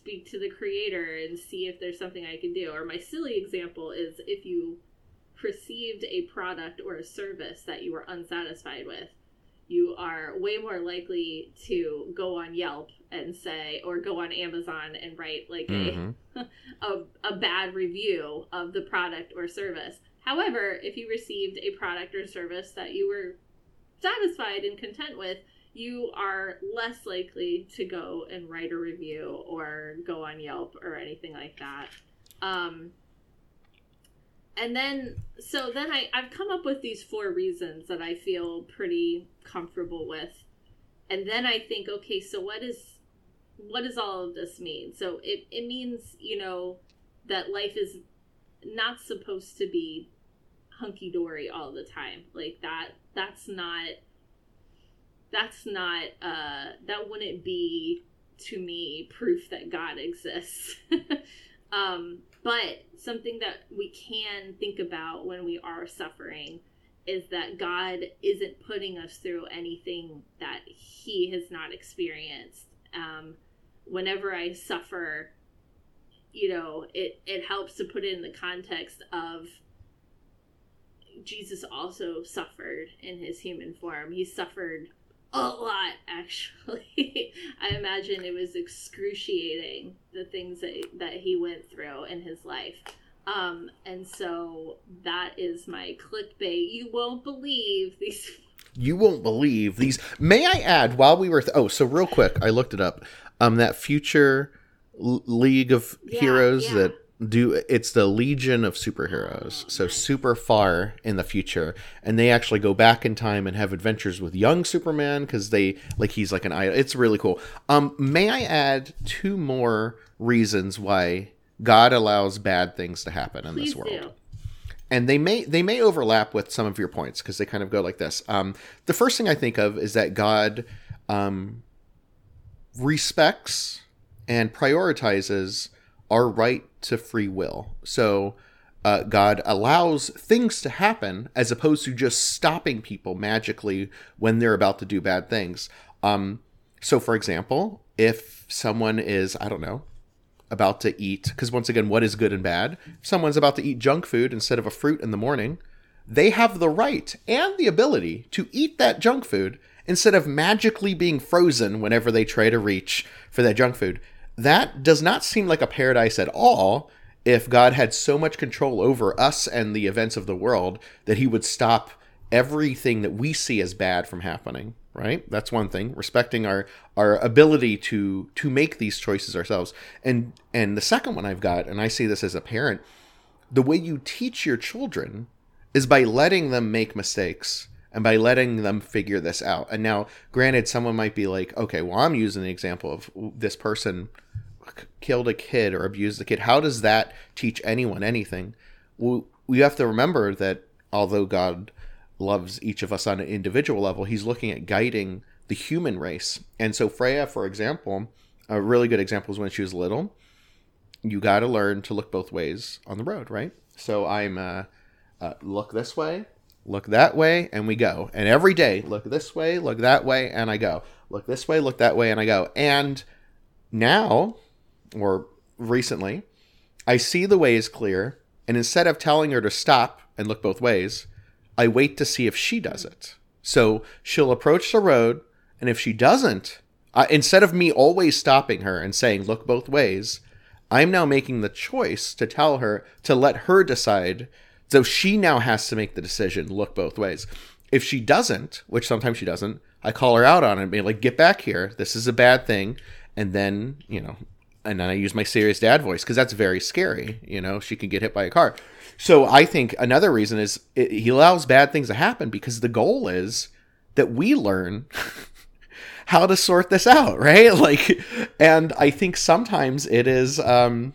speak to the creator and see if there's something I can do. Or my silly example is if you received a product or a service that you were unsatisfied with, you are way more likely to go on Yelp and say, or go on Amazon and write like Mhm. a, a a bad review of the product or service. However, if you received a product or service that you were satisfied and content with, you are less likely to go and write a review or go on Yelp or anything like that. Um, and then, so then I, I've come up with these four reasons that I feel pretty comfortable with. And then I think, okay, so what is what does all of this mean? So it, it means, you know, that life is not supposed to be hunky dory all the time. Like that that's not that's not uh that wouldn't be to me proof that God exists. um but something that we can think about when we are suffering is that God isn't putting us through anything that he has not experienced. Um whenever I suffer, you know, it it helps to put it in the context of Jesus also suffered in his human form. He suffered a lot, actually. I imagine it was excruciating the things that that he went through in his life. Um, and so that is my clickbait. You won't believe these. You won't believe these. May I add, while we were th- oh, so real quick, I looked it up. Um, that future L- League of Yeah, Heroes yeah. that do it's the Legion of Superheroes. So super far in the future, and they actually go back in time and have adventures with young Superman because they like he's like an idol. It's really cool. Um, may I add two more reasons why God allows bad things to happen in Please this world? do. and they may they may overlap with some of your points because they kind of go like this. Um, the first thing I think of is that God um, respects and prioritizes our right to free will. So uh, God allows things to happen as opposed to just stopping people magically when they're about to do bad things. Um, so, for example, if someone is I don't know about to eat because once again what is good and bad if someone's about to eat junk food instead of a fruit in the morning they have the right and the ability to eat that junk food instead of magically being frozen whenever they try to reach for that junk food that does not seem like a paradise at all if god had so much control over us and the events of the world that he would stop everything that we see as bad from happening right? That's one thing respecting our our ability to to make these choices ourselves. And and the second one i've got and i see this as a parent the way you teach your children is by letting them make mistakes and by letting them figure this out and now granted someone might be like okay well i'm using the example of this person killed a kid or abused a kid how does that teach anyone anything well, we have to remember that although god loves each of us on an individual level, he's looking at guiding the human race. And so Freya, for example, a really good example is when she was little. You got to learn to look both ways on the road, right? So I'm uh, uh, look this way, look that way, and we go. And every day, look this way, look that way, and I go. Look this way, look that way, and I go. And now, or recently, I see the way is clear, and instead of telling her to stop and look both ways, I wait to see if she does it. So she'll approach the road, and if she doesn't, instead of me always stopping her and saying, look both ways, I'm now making the choice to tell her to let her decide. So she now has to make the decision, look both ways. If she doesn't, which sometimes she doesn't, I call her out on it and be like, get back here. This is a bad thing. And then, you know, and then I use my serious dad voice because that's very scary. You know, she can get hit by a car. So I think another reason is it, he allows bad things to happen because the goal is that we learn how to sort this out, right? Like, and I think sometimes it is, um,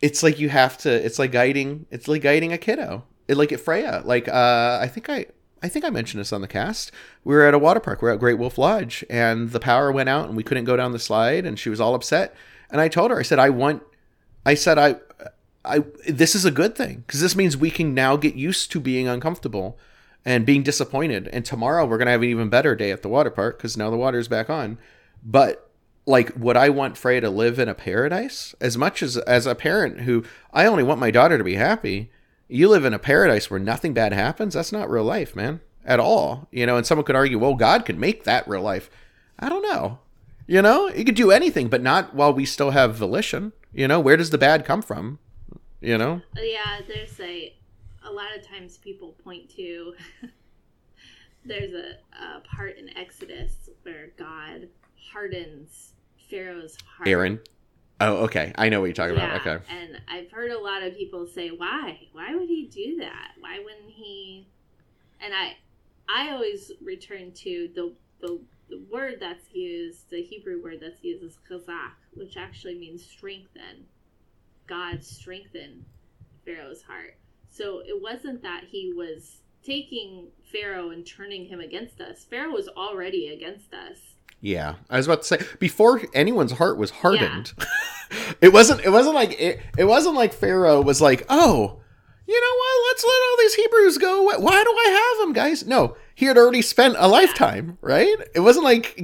it's like you have to, it's like guiding, it's like guiding a kiddo. It, like at Freya, like, uh, I think I, I think I mentioned this on the cast. We were at a water park. We are at Great Wolf Lodge, and the power went out, and we couldn't go down the slide, and she was all upset. And I told her, I said, I want, I said, I, I, this is a good thing because this means we can now get used to being uncomfortable. and being disappointed. And tomorrow we're gonna have an even better day at the water park because now the water's back on. But like, would I want Freya to live in a paradise as much as as a parent who I only want my daughter to be happy? You live in a paradise where nothing bad happens. That's not real life, man, at all. You know, and someone could argue, well, God could make that real life. I don't know. You know, he could do anything, but not while we still have volition. You know, where does the bad come from? You know? Yeah, there's a a lot of times people point to there's a, a part in Exodus where God hardens Pharaoh's heart. Aaron. Oh, okay. I know what you're talking Yeah, about. Okay. and I've heard a lot of people say, "Why? Why would he do that? Why wouldn't he?" And I, I always return to the the, the word that's used, the Hebrew word that's used is chazak, which actually means strengthen. God strengthened Pharaoh's heart. So it wasn't that he was taking Pharaoh and turning him against us. Pharaoh was already against us. Yeah, I was about to say before anyone's heart was hardened. it wasn't. It wasn't like it. It wasn't like Pharaoh was like, "Oh, you know what? Let's let all these Hebrews go. Why why do I have them, guys?" No, he had already spent a lifetime, right? It wasn't like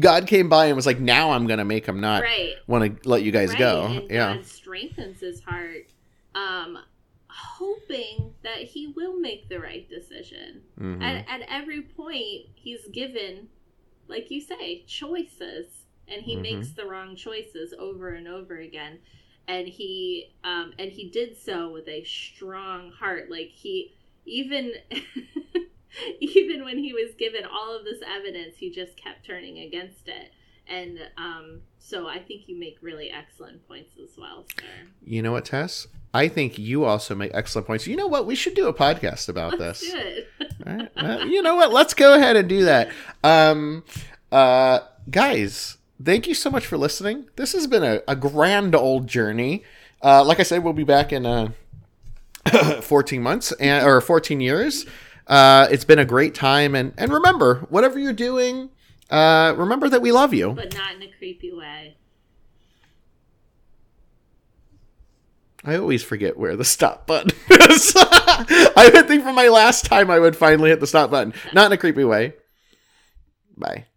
God came by and was like, "Now I'm gonna make him not Right. want to let you guys right? go." And yeah, God strengthens his heart, um, hoping that he will make the right decision. Mhm. At, at every point, he's given, like you say, choices, and he Mhm. makes the wrong choices over and over again. And he, um, and he did so with a strong heart. Like he, even, even when he was given all of this evidence, he just kept turning against it. And um, so I think you make really excellent points as well, sir. You know what, Tess? I think you also make excellent points. You know what? We should do a podcast about Let's this. do it. Alright, uh, you know what? Let's go ahead and do that. Um, uh, guys, thank you so much for listening. This has been a, a grand old journey. Uh, like I said, we'll be back in uh, 14 months and, or 14 years. Uh, it's been a great time. And, and remember, whatever you're doing, uh, remember that we love you. but not in a creepy way. I always forget where the stop button is. I would think from my last time I would finally hit the stop button. Not in a creepy way. Bye.